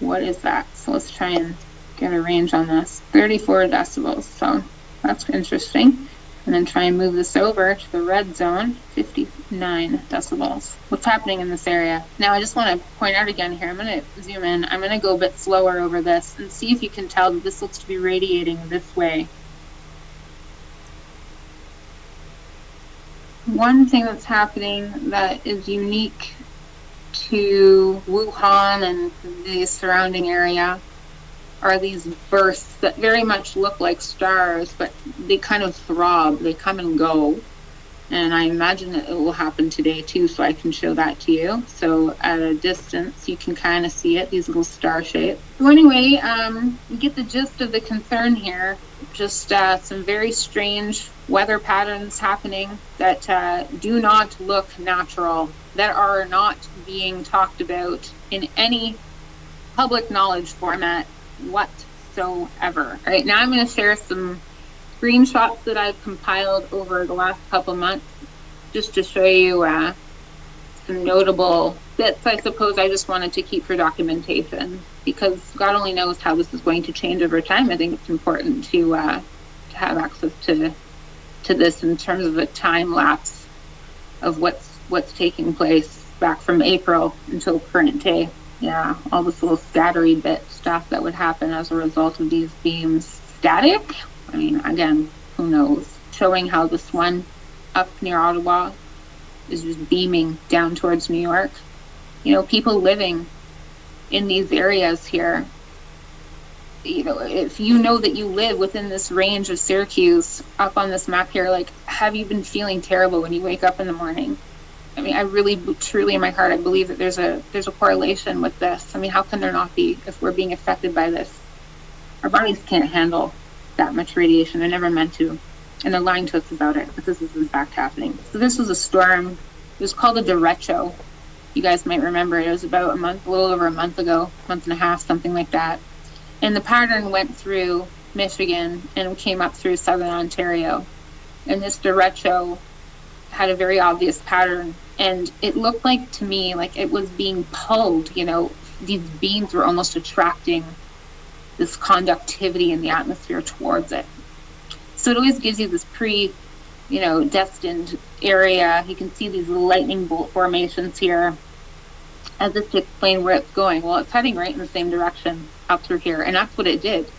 What is that? So let's try and get a range on this. 34 decibels. So that's interesting and then try and move this over to the red zone, 59 decibels. What's happening in this area? Now I just want to point out again here, I'm going to zoom in, I'm going to go a bit slower over this and see if you can tell that this looks to be radiating this way. One thing that's happening that is unique to Wuhan and the surrounding area are these bursts that very much look like stars, but they kind of throb, they come and go. and I imagine that it will happen today too, so I can show that to you. So at a distance, you can kind of see it, these little star shapes. So anyway, um, you get the gist of the concern here. Just uh, some very strange weather patterns happening that uh, do not look natural, that are not being talked about in any public knowledge format whatsoever. All right, now I'm going to share some screenshots that I've compiled over the last couple months just to show you uh, some notable bits I suppose I just wanted to keep for documentation because God only knows how this is going to change over time. I think it's important to uh, to have access to to this in terms of a time lapse of what's what's taking place back from April until current day. Yeah, all this little scattery bit stuff that would happen as a result of these beams. Static, I mean, again, who knows? Showing how this one up near Ottawa is just beaming down towards New York. You know, people living in these areas here. You know, if you know that you live within this range of Syracuse up on this map here, like, have you been feeling terrible when you wake up in the morning? I mean, I really, truly, in my heart, I believe that there's a there's a correlation with this. I mean, how can there not be if we're being affected by this? Our bodies can't handle that much radiation. They're never meant to. And they're lying to us about it, but this is in fact happening. So this was a storm. It was called a derecho. You guys might remember it. It was about a month, a little over a month ago, month and a half, something like that. And the pattern went through Michigan and came up through southern Ontario. And this derecho had a very obvious pattern. And it looked like to me like it was being pulled, you know, these beams were almost attracting this conductivity in the atmosphere towards it. So it always gives you this pre, you know, destined area. You can see these lightning bolt formations here as if to explain where it's going. Well, it's heading right in the same direction up through here, and that's what it did.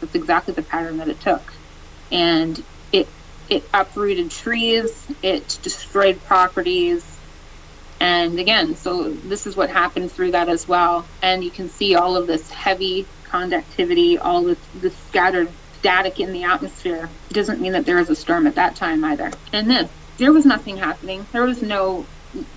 That's exactly the pattern that it took. And it it uprooted trees, it destroyed properties, and again, so this is what happened through that as well. And you can see all of this heavy conductivity, all this, this scattered static in the atmosphere doesn't mean that there was a storm at that time either. And this, there was nothing happening. There was no,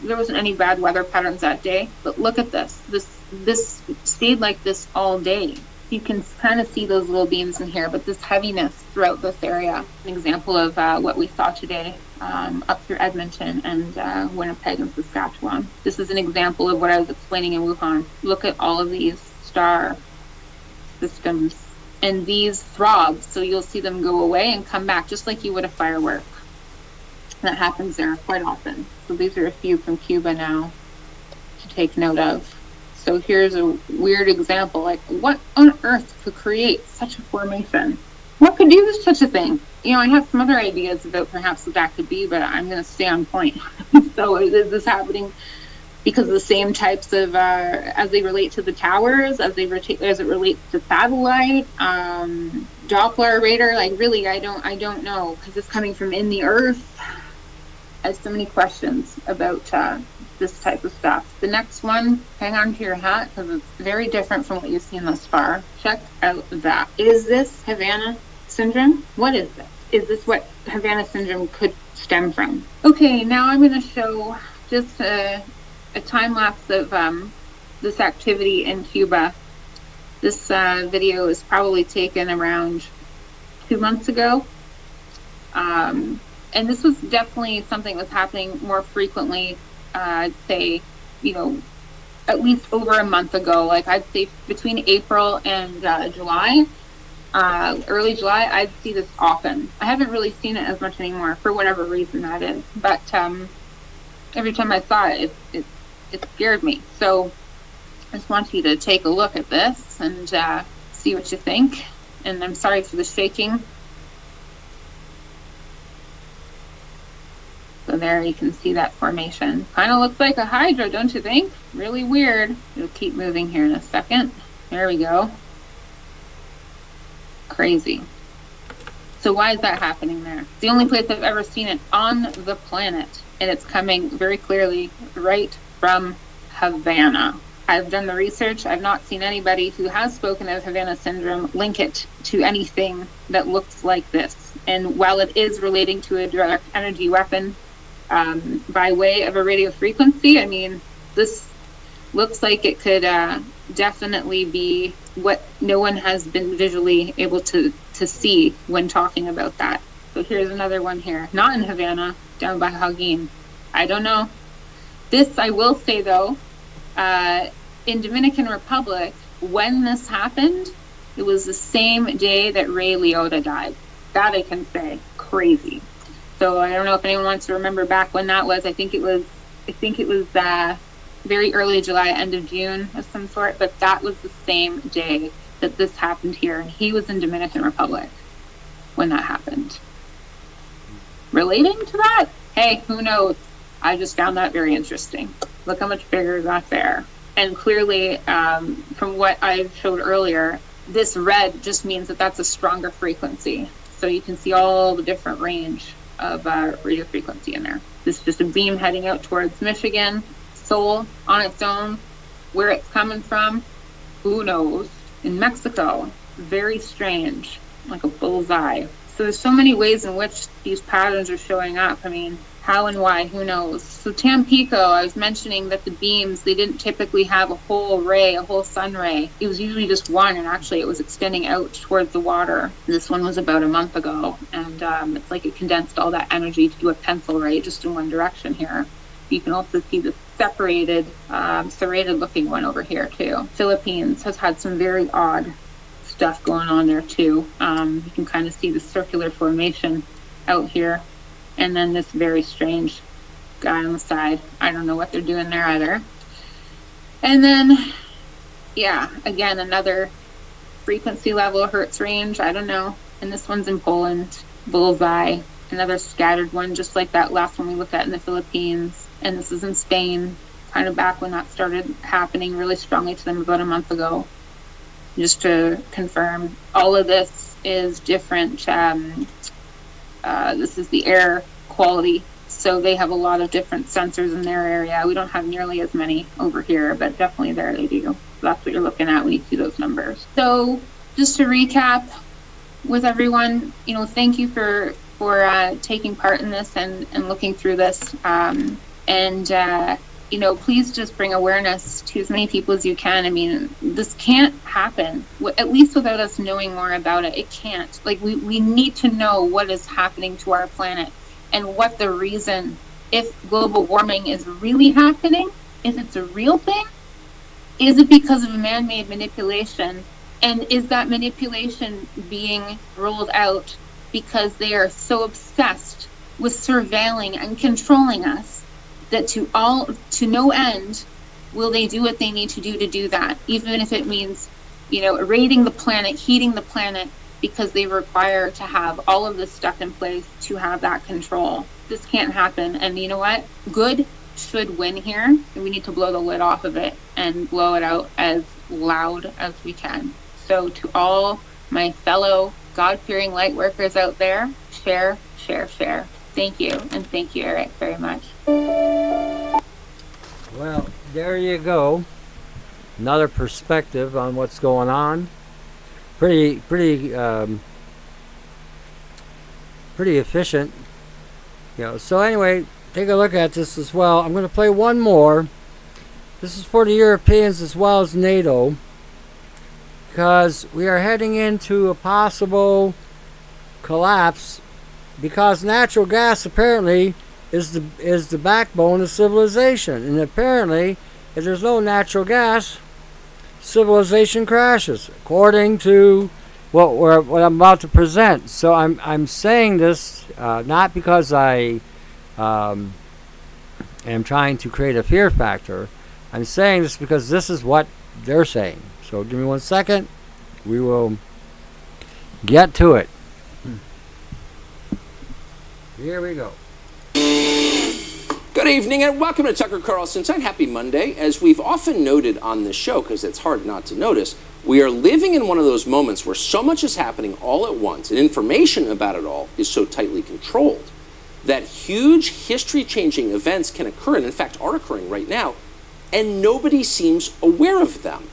there wasn't any bad weather patterns that day. But look at this. This this stayed like this all day. You can kind of see those little beams in here, but this heaviness throughout this area. An example of uh, what we saw today um, up through Edmonton and uh, Winnipeg and Saskatchewan. This is an example of what I was explaining in Wuhan. Look at all of these star systems and these throb so you'll see them go away and come back just like you would a firework that happens there quite often so these are a few from cuba now to take note of so here's a weird example like what on earth could create such a formation what could do such a thing you know i have some other ideas about perhaps what that could be but i'm going to stay on point so is this happening because the same types of uh, as they relate to the towers, as they as it relates to satellite, um, Doppler radar. Like really, I don't I don't know because it's coming from in the earth. I have so many questions about uh, this type of stuff. The next one, hang on to your hat because it's very different from what you've seen thus far. Check out that. Is this Havana syndrome? What is this? Is this what Havana syndrome could stem from? Okay, now I'm going to show just a a time lapse of um, this activity in Cuba. This uh, video was probably taken around two months ago. Um, and this was definitely something that was happening more frequently, uh, say, you know, at least over a month ago. Like I'd say between April and uh, July, uh, early July, I'd see this often. I haven't really seen it as much anymore for whatever reason that is. But um, every time I saw it, it, it it scared me. So I just want you to take a look at this and uh, see what you think. And I'm sorry for the shaking. So there you can see that formation. Kind of looks like a hydra, don't you think? Really weird. It'll keep moving here in a second. There we go. Crazy. So why is that happening there? It's the only place I've ever seen it on the planet. And it's coming very clearly right from Havana. I've done the research. I've not seen anybody who has spoken of Havana syndrome link it to anything that looks like this. And while it is relating to a direct energy weapon, um, by way of a radio frequency. I mean, this looks like it could uh, definitely be what no one has been visually able to, to see when talking about that. So here's another one here, not in Havana, down by Holguin. I don't know. This I will say though, uh, in Dominican Republic, when this happened, it was the same day that Ray Liotta died. That I can say. Crazy. So I don't know if anyone wants to remember back when that was. I think it was. I think it was uh, very early July, end of June of some sort. But that was the same day that this happened here, and he was in Dominican Republic when that happened. Relating to that, hey, who knows? I just found that very interesting. Look how much bigger that there. And clearly, um, from what I showed earlier, this red just means that that's a stronger frequency. So you can see all the different range of uh, radio frequency in there. This is just a beam heading out towards Michigan, Seoul on its own. Where it's coming from, who knows? In Mexico, very strange, like a bullseye. So there's so many ways in which these patterns are showing up. I mean, how and why, who knows? So Tampico, I was mentioning that the beams, they didn't typically have a whole ray, a whole sun ray. It was usually just one, and actually it was extending out towards the water. This one was about a month ago, and um, it's like it condensed all that energy to do a pencil ray just in one direction here. You can also see the separated, um, serrated looking one over here too. Philippines has had some very odd stuff going on there too. Um, you can kind of see the circular formation out here and then this very strange guy on the side. I don't know what they're doing there either. And then, yeah, again, another frequency level, hertz range. I don't know. And this one's in Poland. Bullseye. Another scattered one, just like that last one we looked at in the Philippines. And this is in Spain, kind of back when that started happening really strongly to them about a month ago. Just to confirm, all of this is different um, uh, this is the air quality. So they have a lot of different sensors in their area. We don't have nearly as many over here, but definitely there they do. That's what you're looking at when you see those numbers. So just to recap with everyone, you know, thank you for for uh, taking part in this and, and looking through this. Um, and uh, you know, please just bring awareness to as many people as you can. I mean, this can't happen, at least without us knowing more about it. It can't. Like, we, we need to know what is happening to our planet and what the reason, if global warming is really happening, is it's a real thing? Is it because of man made manipulation? And is that manipulation being rolled out because they are so obsessed with surveilling and controlling us that to all to no end will they do what they need to do to do that even if it means you know irradiating the planet heating the planet because they require to have all of this stuff in place to have that control. This can't happen. And you know what? Good should win here and we need to blow the lid off of it and blow it out as loud as we can. So to all my fellow god-fearing light workers out there share share share. Thank you and thank you eric very much well, there you go. Another perspective on what's going on. Pretty, pretty, um, pretty efficient. You know. So anyway, take a look at this as well. I'm going to play one more. This is for the Europeans as well as NATO, because we are heading into a possible collapse because natural gas apparently is the is the backbone of civilization. And apparently, if there's no natural gas, civilization crashes, according to what we're, what I'm about to present. So I'm I'm saying this uh, not because I um, am trying to create a fear factor. I'm saying this because this is what they're saying. So give me one second. We will get to it. Here we go. Good evening and welcome to Tucker Carlson's on Happy Monday. As we've often noted on this show, because it's hard not to notice, we are living in one of those moments where so much is happening all at once and information about it all is so tightly controlled that huge history changing events can occur, and in fact are occurring right now, and nobody seems aware of them.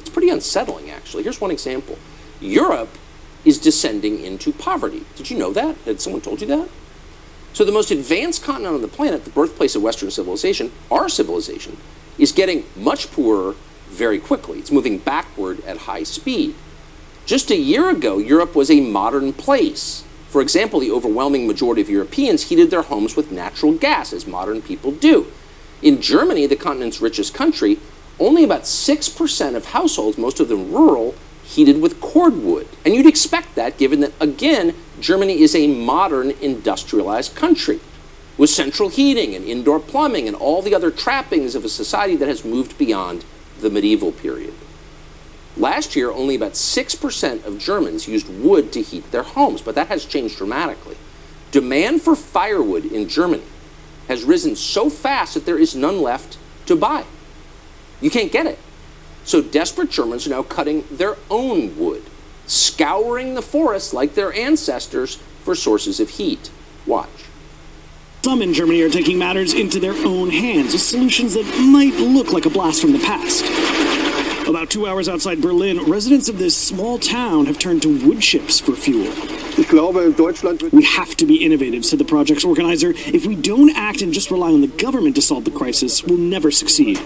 It's pretty unsettling, actually. Here's one example Europe is descending into poverty. Did you know that? Had someone told you that? So the most advanced continent on the planet, the birthplace of Western civilization, our civilization, is getting much poorer very quickly. It's moving backward at high speed. Just a year ago, Europe was a modern place. For example, the overwhelming majority of Europeans heated their homes with natural gas, as modern people do. In Germany, the continent's richest country, only about 6% of households, most of them rural, heated with cordwood. And you'd expect that given that, again, Germany is a modern industrialized country with central heating and indoor plumbing and all the other trappings of a society that has moved beyond the medieval period. Last year, only about 6% of Germans used wood to heat their homes, but that has changed dramatically. Demand for firewood in Germany has risen so fast that there is none left to buy. You can't get it. So desperate Germans are now cutting their own wood, scouring the forests like their ancestors for sources of heat. Watch. Some in Germany are taking matters into their own hands with solutions that might look like a blast from the past. About two hours outside Berlin, residents of this small town have turned to wood chips for fuel. We have to be innovative, said the project's organizer. If we don't act and just rely on the government to solve the crisis, we'll never succeed.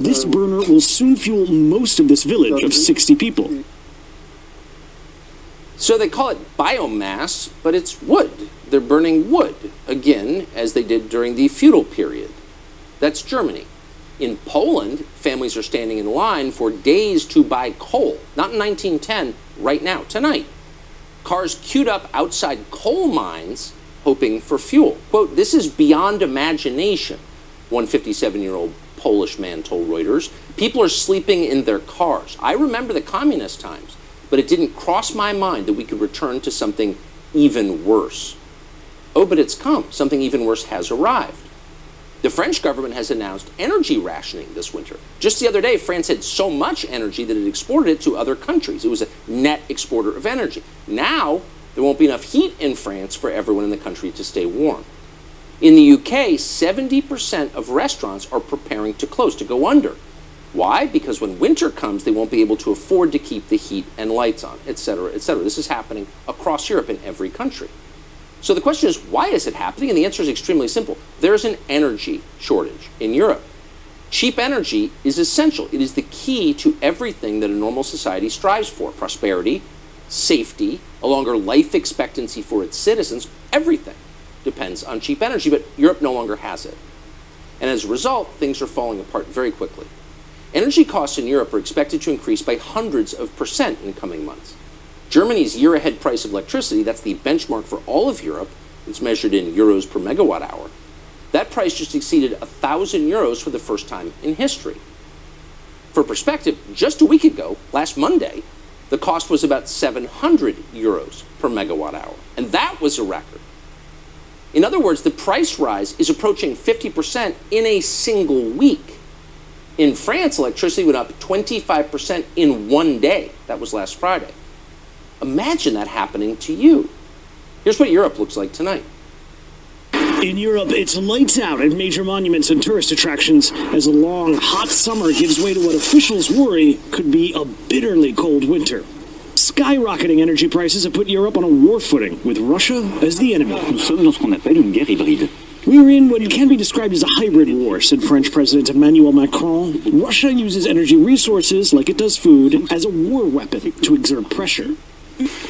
This burner will soon fuel most of this village of 60 people. So they call it biomass, but it's wood. They're burning wood, again, as they did during the feudal period. That's Germany. In Poland, families are standing in line for days to buy coal. Not in 1910, right now, tonight. Cars queued up outside coal mines hoping for fuel. Quote, this is beyond imagination, one 57 year old Polish man told Reuters. People are sleeping in their cars. I remember the communist times, but it didn't cross my mind that we could return to something even worse. Oh, but it's come. Something even worse has arrived. The French government has announced energy rationing this winter. Just the other day, France had so much energy that it exported it to other countries. It was a net exporter of energy. Now, there won't be enough heat in France for everyone in the country to stay warm. In the UK, 70% of restaurants are preparing to close, to go under. Why? Because when winter comes, they won't be able to afford to keep the heat and lights on, etc., etc. This is happening across Europe in every country. So the question is, why is it happening? And the answer is extremely simple. There's an energy shortage in Europe. Cheap energy is essential. It is the key to everything that a normal society strives for prosperity, safety, a longer life expectancy for its citizens, everything depends on cheap energy, but Europe no longer has it. And as a result, things are falling apart very quickly. Energy costs in Europe are expected to increase by hundreds of percent in coming months. Germany's year ahead price of electricity, that's the benchmark for all of Europe, it's measured in euros per megawatt hour. That price just exceeded 1,000 euros for the first time in history. For perspective, just a week ago, last Monday, the cost was about 700 euros per megawatt hour. And that was a record. In other words, the price rise is approaching 50% in a single week. In France, electricity went up 25% in one day. That was last Friday. Imagine that happening to you. Here's what Europe looks like tonight. In Europe, it's lights out at major monuments and tourist attractions as a long, hot summer gives way to what officials worry could be a bitterly cold winter. Skyrocketing energy prices have put Europe on a war footing, with Russia as the enemy. Nous sommes dans ce qu'on appelle une guerre hybride. We are in what can be described as a hybrid war, said French President Emmanuel Macron. Russia uses energy resources, like it does food, as a war weapon to exert pressure.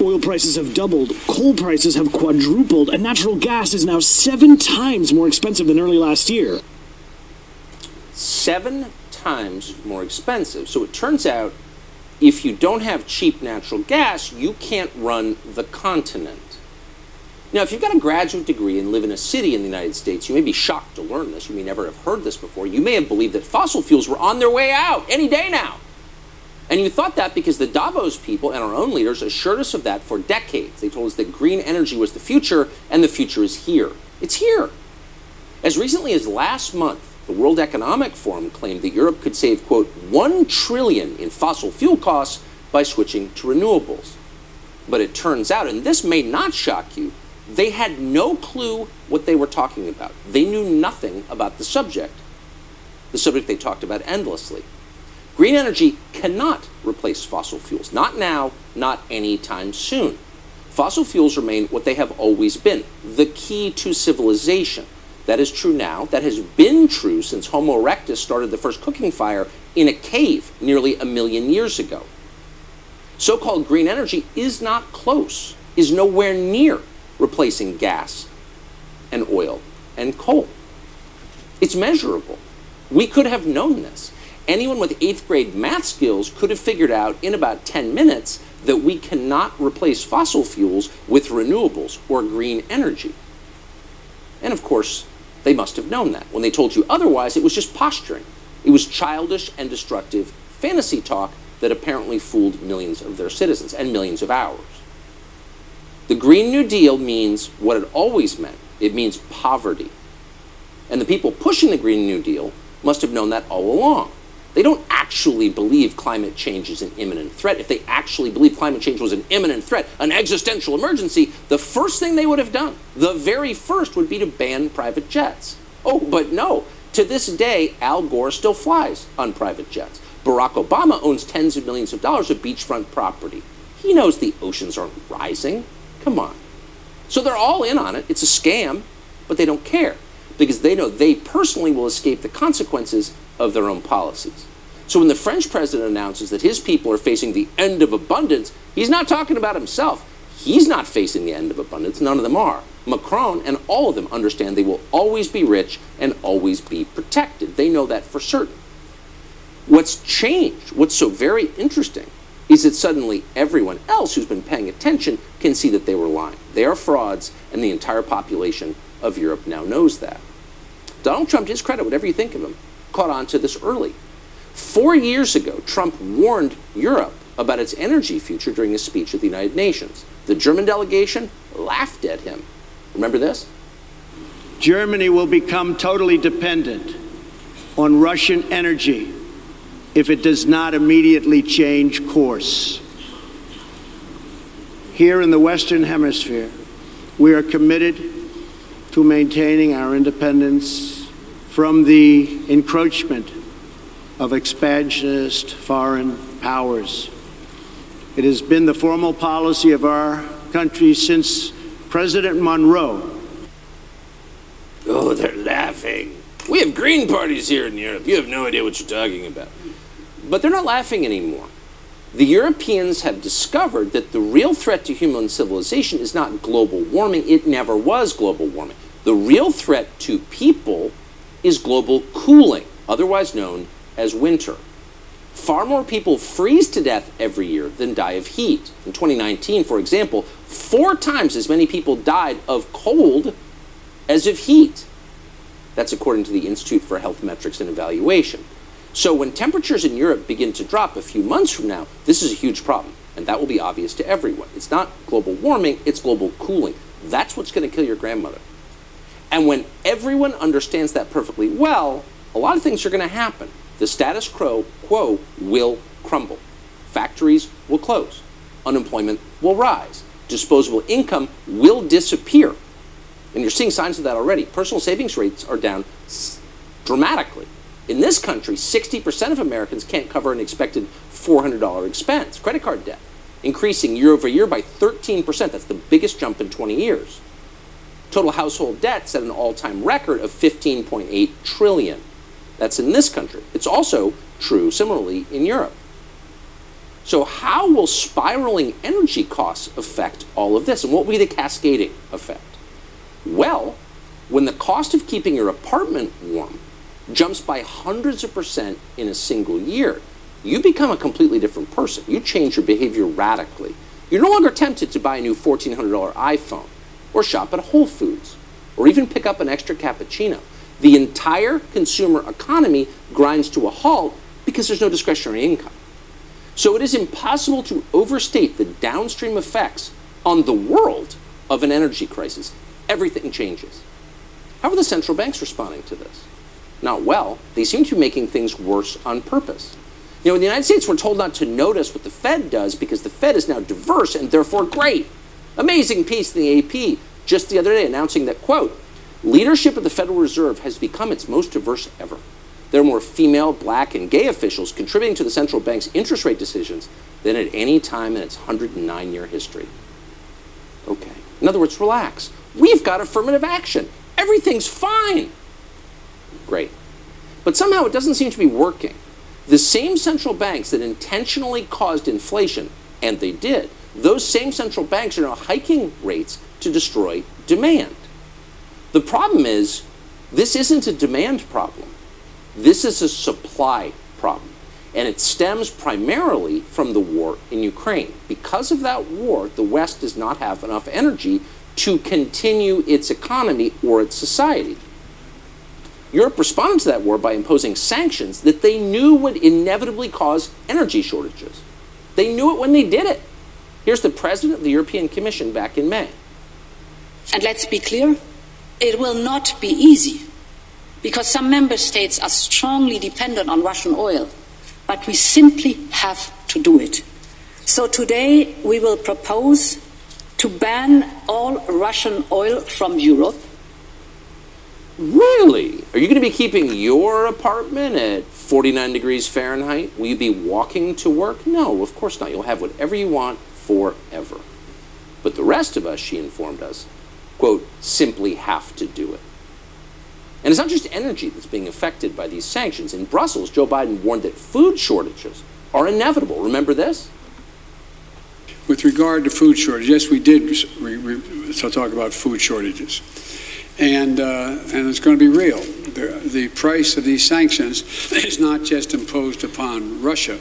Oil prices have doubled, coal prices have quadrupled, and natural gas is now seven times more expensive than early last year. Seven times more expensive. So it turns out if you don't have cheap natural gas, you can't run the continent. Now, if you've got a graduate degree and live in a city in the United States, you may be shocked to learn this. You may never have heard this before. You may have believed that fossil fuels were on their way out any day now. And you thought that because the Davos people and our own leaders assured us of that for decades. They told us that green energy was the future, and the future is here. It's here. As recently as last month, the World Economic Forum claimed that Europe could save, quote, 1 trillion in fossil fuel costs by switching to renewables. But it turns out, and this may not shock you, they had no clue what they were talking about. They knew nothing about the subject, the subject they talked about endlessly. Green energy cannot replace fossil fuels. Not now, not anytime soon. Fossil fuels remain what they have always been the key to civilization. That is true now. That has been true since Homo erectus started the first cooking fire in a cave nearly a million years ago. So called green energy is not close, is nowhere near replacing gas and oil and coal. It's measurable. We could have known this. Anyone with eighth grade math skills could have figured out in about 10 minutes that we cannot replace fossil fuels with renewables or green energy. And of course, they must have known that. When they told you otherwise, it was just posturing. It was childish and destructive fantasy talk that apparently fooled millions of their citizens and millions of ours. The Green New Deal means what it always meant it means poverty. And the people pushing the Green New Deal must have known that all along. They don't actually believe climate change is an imminent threat. If they actually believed climate change was an imminent threat, an existential emergency, the first thing they would have done, the very first, would be to ban private jets. Oh, but no. To this day, Al Gore still flies on private jets. Barack Obama owns tens of millions of dollars of beachfront property. He knows the oceans aren't rising. Come on. So they're all in on it. It's a scam, but they don't care because they know they personally will escape the consequences of their own policies. So when the French president announces that his people are facing the end of abundance, he's not talking about himself. He's not facing the end of abundance. None of them are. Macron and all of them understand they will always be rich and always be protected. They know that for certain. What's changed, what's so very interesting, is that suddenly everyone else who's been paying attention can see that they were lying. They are frauds, and the entire population of Europe now knows that. Donald Trump, to his credit, whatever you think of him, caught on to this early. Four years ago, Trump warned Europe about its energy future during a speech at the United Nations. The German delegation laughed at him. Remember this? Germany will become totally dependent on Russian energy if it does not immediately change course. Here in the Western Hemisphere, we are committed to maintaining our independence from the encroachment of expansionist foreign powers. It has been the formal policy of our country since President Monroe. Oh, they're laughing. We have green parties here in Europe. You have no idea what you're talking about. But they're not laughing anymore. The Europeans have discovered that the real threat to human civilization is not global warming. It never was global warming. The real threat to people is global cooling, otherwise known as winter. Far more people freeze to death every year than die of heat. In 2019, for example, four times as many people died of cold as of heat. That's according to the Institute for Health Metrics and Evaluation. So when temperatures in Europe begin to drop a few months from now, this is a huge problem. And that will be obvious to everyone. It's not global warming, it's global cooling. That's what's going to kill your grandmother. And when everyone understands that perfectly well, a lot of things are going to happen. The status quo, will crumble. Factories will close. Unemployment will rise. Disposable income will disappear. And you're seeing signs of that already. Personal savings rates are down dramatically. In this country, 60% of Americans can't cover an expected $400 expense, credit card debt, increasing year over year by 13%. That's the biggest jump in 20 years. Total household debt set an all-time record of 15.8 trillion. That's in this country. It's also true similarly in Europe. So how will spiraling energy costs affect all of this? And what will be the cascading effect? Well, when the cost of keeping your apartment warm jumps by hundreds of percent in a single year, you become a completely different person. You change your behavior radically. You're no longer tempted to buy a new $1,400 iPhone or shop at Whole Foods or even pick up an extra cappuccino. The entire consumer economy grinds to a halt because there's no discretionary income. So it is impossible to overstate the downstream effects on the world of an energy crisis. Everything changes. How are the central banks responding to this? Not well. They seem to be making things worse on purpose. You know, in the United States, we're told not to notice what the Fed does because the Fed is now diverse and therefore great. Amazing piece in the AP just the other day announcing that, quote, leadership of the Federal Reserve has become its most diverse ever. There are more female, black, and gay officials contributing to the central bank's interest rate decisions than at any time in its 109 year history. Okay. In other words, relax. We've got affirmative action. Everything's fine. Great. But somehow it doesn't seem to be working. The same central banks that intentionally caused inflation, and they did, those same central banks are now hiking rates to destroy demand. The problem is, this isn't a demand problem. This is a supply problem. And it stems primarily from the war in Ukraine. Because of that war, the West does not have enough energy to continue its economy or its society. Europe responded to that war by imposing sanctions that they knew would inevitably cause energy shortages. They knew it when they did it. Here's the president of the European Commission back in May. And let's be clear it will not be easy because some member states are strongly dependent on Russian oil, but we simply have to do it. So today we will propose to ban all Russian oil from Europe. Really? Are you going to be keeping your apartment at 49 degrees Fahrenheit? Will you be walking to work? No, of course not. You'll have whatever you want forever. But the rest of us, she informed us, quote, simply have to do it. And it's not just energy that's being affected by these sanctions. In Brussels, Joe Biden warned that food shortages are inevitable. Remember this? With regard to food shortages, yes, we did re- re- so talk about food shortages. And, uh, and it's going to be real. The, the price of these sanctions is not just imposed upon Russia,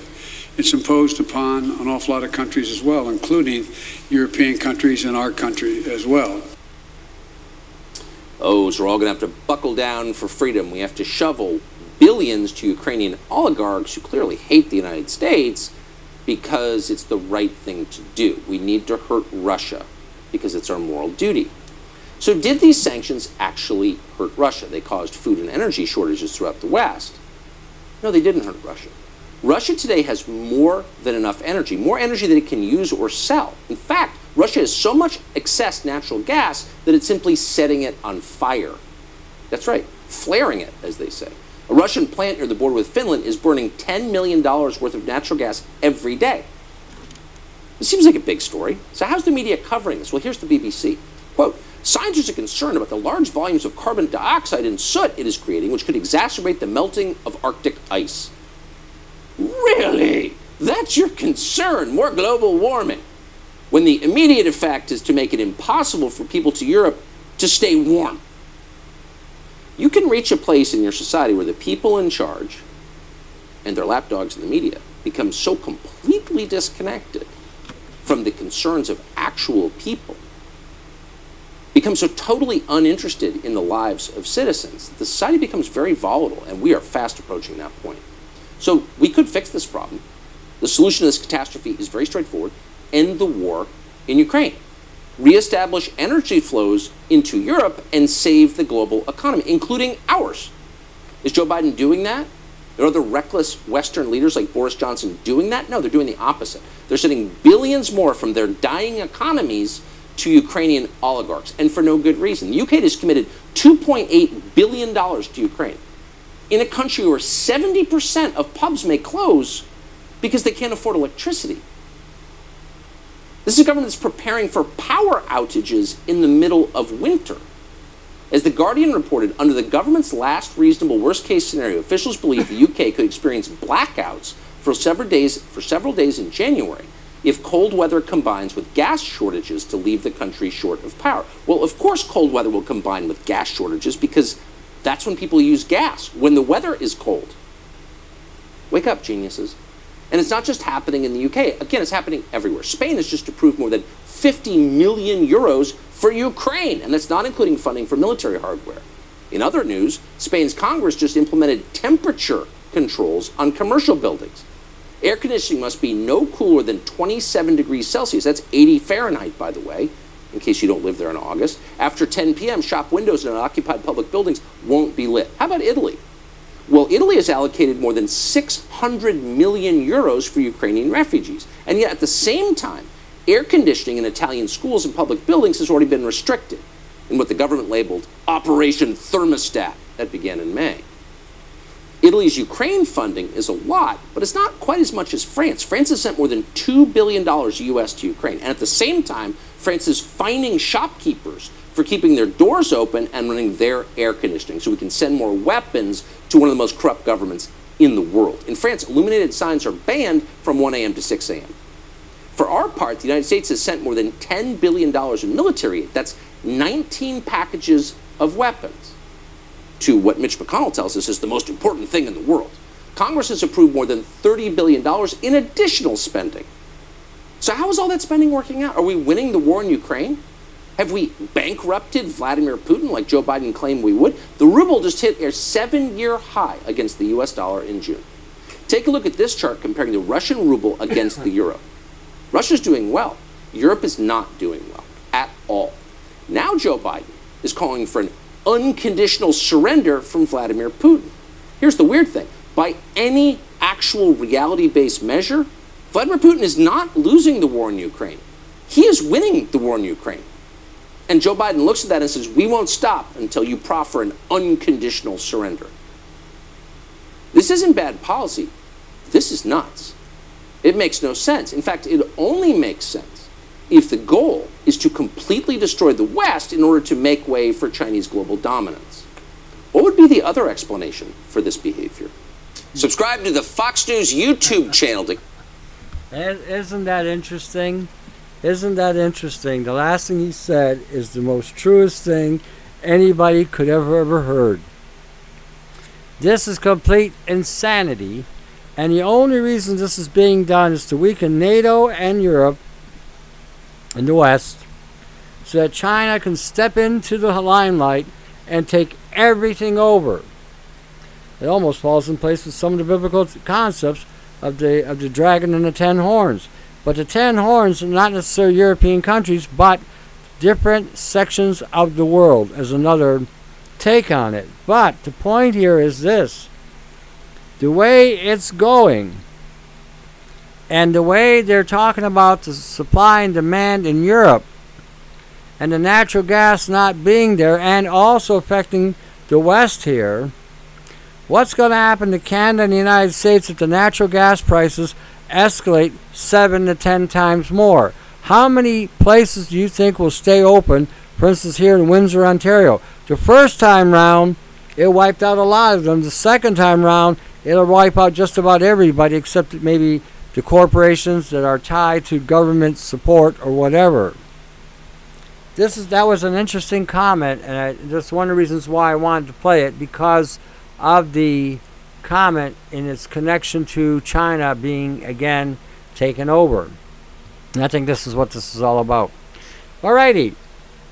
it's imposed upon an awful lot of countries as well, including European countries and our country as well. Oh, so we're all going to have to buckle down for freedom. We have to shovel billions to Ukrainian oligarchs who clearly hate the United States because it's the right thing to do. We need to hurt Russia because it's our moral duty. So, did these sanctions actually hurt Russia? They caused food and energy shortages throughout the West. No, they didn't hurt Russia. Russia today has more than enough energy, more energy than it can use or sell. In fact, Russia has so much excess natural gas that it's simply setting it on fire. That's right, flaring it, as they say. A Russian plant near the border with Finland is burning $10 million worth of natural gas every day. It seems like a big story. So, how's the media covering this? Well, here's the BBC. Quote Scientists are concerned about the large volumes of carbon dioxide and soot it is creating, which could exacerbate the melting of Arctic ice. Really? That's your concern? More global warming? When the immediate effect is to make it impossible for people to Europe to stay warm. You can reach a place in your society where the people in charge and their lapdogs in the media become so completely disconnected from the concerns of actual people, become so totally uninterested in the lives of citizens, the society becomes very volatile, and we are fast approaching that point. So we could fix this problem. The solution to this catastrophe is very straightforward end the war in Ukraine, reestablish energy flows into Europe, and save the global economy, including ours. Is Joe Biden doing that? Are other reckless Western leaders like Boris Johnson doing that? No, they're doing the opposite. They're sending billions more from their dying economies to Ukrainian oligarchs, and for no good reason. The UK has committed $2.8 billion to Ukraine in a country where 70% of pubs may close because they can't afford electricity. This is a government that's preparing for power outages in the middle of winter. As The Guardian reported, under the government's last reasonable worst case scenario, officials believe the UK could experience blackouts for several days for several days in January if cold weather combines with gas shortages to leave the country short of power. Well, of course cold weather will combine with gas shortages because that's when people use gas, when the weather is cold. Wake up, geniuses. And it's not just happening in the UK. Again, it's happening everywhere. Spain has just approved more than 50 million euros for Ukraine, and that's not including funding for military hardware. In other news, Spain's Congress just implemented temperature controls on commercial buildings. Air conditioning must be no cooler than 27 degrees Celsius. That's 80 Fahrenheit, by the way, in case you don't live there in August. After 10 p.m., shop windows in unoccupied public buildings won't be lit. How about Italy? Well, Italy has allocated more than 600 million euros for Ukrainian refugees. And yet, at the same time, air conditioning in Italian schools and public buildings has already been restricted in what the government labeled Operation Thermostat that began in May. Italy's Ukraine funding is a lot, but it's not quite as much as France. France has sent more than $2 billion US to Ukraine. And at the same time, France is fining shopkeepers for keeping their doors open and running their air conditioning so we can send more weapons to one of the most corrupt governments in the world. In France, illuminated signs are banned from 1 a.m. to 6 a.m. For our part, the United States has sent more than $10 billion in military aid. That's 19 packages of weapons to what Mitch McConnell tells us is the most important thing in the world. Congress has approved more than $30 billion in additional spending. So, how is all that spending working out? Are we winning the war in Ukraine? Have we bankrupted Vladimir Putin like Joe Biden claimed we would? The ruble just hit a seven year high against the US dollar in June. Take a look at this chart comparing the Russian ruble against the euro. Russia's doing well. Europe is not doing well at all. Now Joe Biden is calling for an unconditional surrender from Vladimir Putin. Here's the weird thing by any actual reality based measure, Vladimir Putin is not losing the war in Ukraine. He is winning the war in Ukraine. And Joe Biden looks at that and says, We won't stop until you proffer an unconditional surrender. This isn't bad policy. This is nuts. It makes no sense. In fact, it only makes sense if the goal is to completely destroy the West in order to make way for Chinese global dominance. What would be the other explanation for this behavior? Subscribe to the Fox News YouTube channel to. Isn't that interesting? Isn't that interesting? The last thing he said is the most truest thing anybody could ever ever heard. This is complete insanity, and the only reason this is being done is to weaken NATO and Europe and the West so that China can step into the limelight and take everything over. It almost falls in place with some of the biblical concepts of the of the dragon and the ten horns. But the ten horns are not necessarily European countries, but different sections of the world as another take on it. But the point here is this the way it's going and the way they're talking about the supply and demand in Europe and the natural gas not being there and also affecting the West here, what's going to happen to Canada and the United States if the natural gas prices escalate seven to ten times more? How many places do you think will stay open, for instance, here in Windsor, Ontario? The first time round, it wiped out a lot of them. The second time round, it'll wipe out just about everybody except maybe the corporations that are tied to government support or whatever. This is that was an interesting comment, and I, that's one of the reasons why I wanted to play it because of the comment in its connection to China being again taken over. And I think this is what this is all about. Alrighty,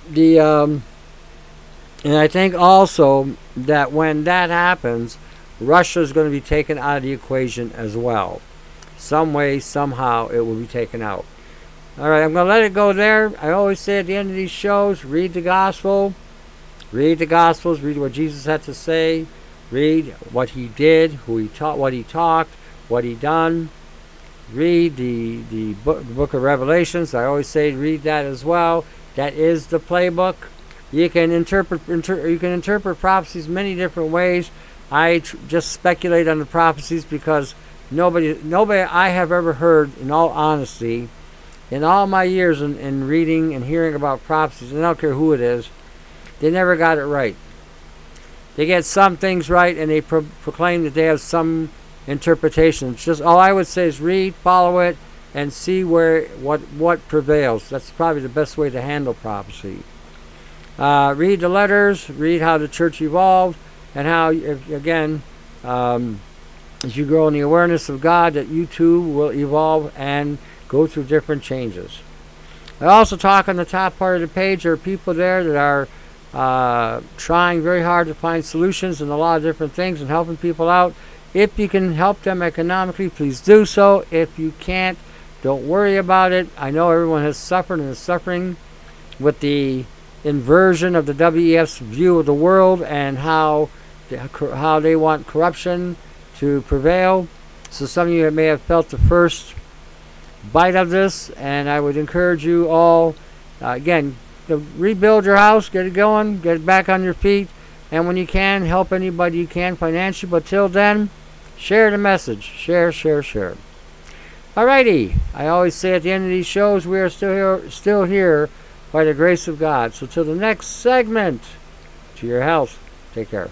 the um, and I think also that when that happens, Russia is going to be taken out of the equation as well. Some way, somehow, it will be taken out. All right, I'm going to let it go there. I always say at the end of these shows, read the gospel, read the gospels, read what Jesus had to say, read what he did, who he taught, what he talked, what he done. Read the the book, book of Revelations. I always say read that as well. That is the playbook. You can interpret inter, you can interpret prophecies many different ways. I tr- just speculate on the prophecies because nobody nobody I have ever heard, in all honesty, in all my years in, in reading and hearing about prophecies, and I don't care who it is, they never got it right. They get some things right, and they pro- proclaim that they have some interpretation. It's just all I would say is read, follow it, and see where what what prevails. That's probably the best way to handle prophecy. Uh, read the letters, read how the church evolved, and how again, um, as you grow in the awareness of God, that you too will evolve and go through different changes. I also talk on the top part of the page. There are people there that are uh, trying very hard to find solutions and a lot of different things and helping people out. If you can help them economically, please do so. If you can't, don't worry about it. I know everyone has suffered and is suffering with the inversion of the WEF's view of the world and how they, how they want corruption to prevail. So some of you may have felt the first bite of this, and I would encourage you all, uh, again, to rebuild your house, get it going, get it back on your feet, And when you can, help anybody you can financially. But till then, share the message. Share, share, share. Alrighty. I always say at the end of these shows, we are still here, still here by the grace of God. So till the next segment, to your health. Take care.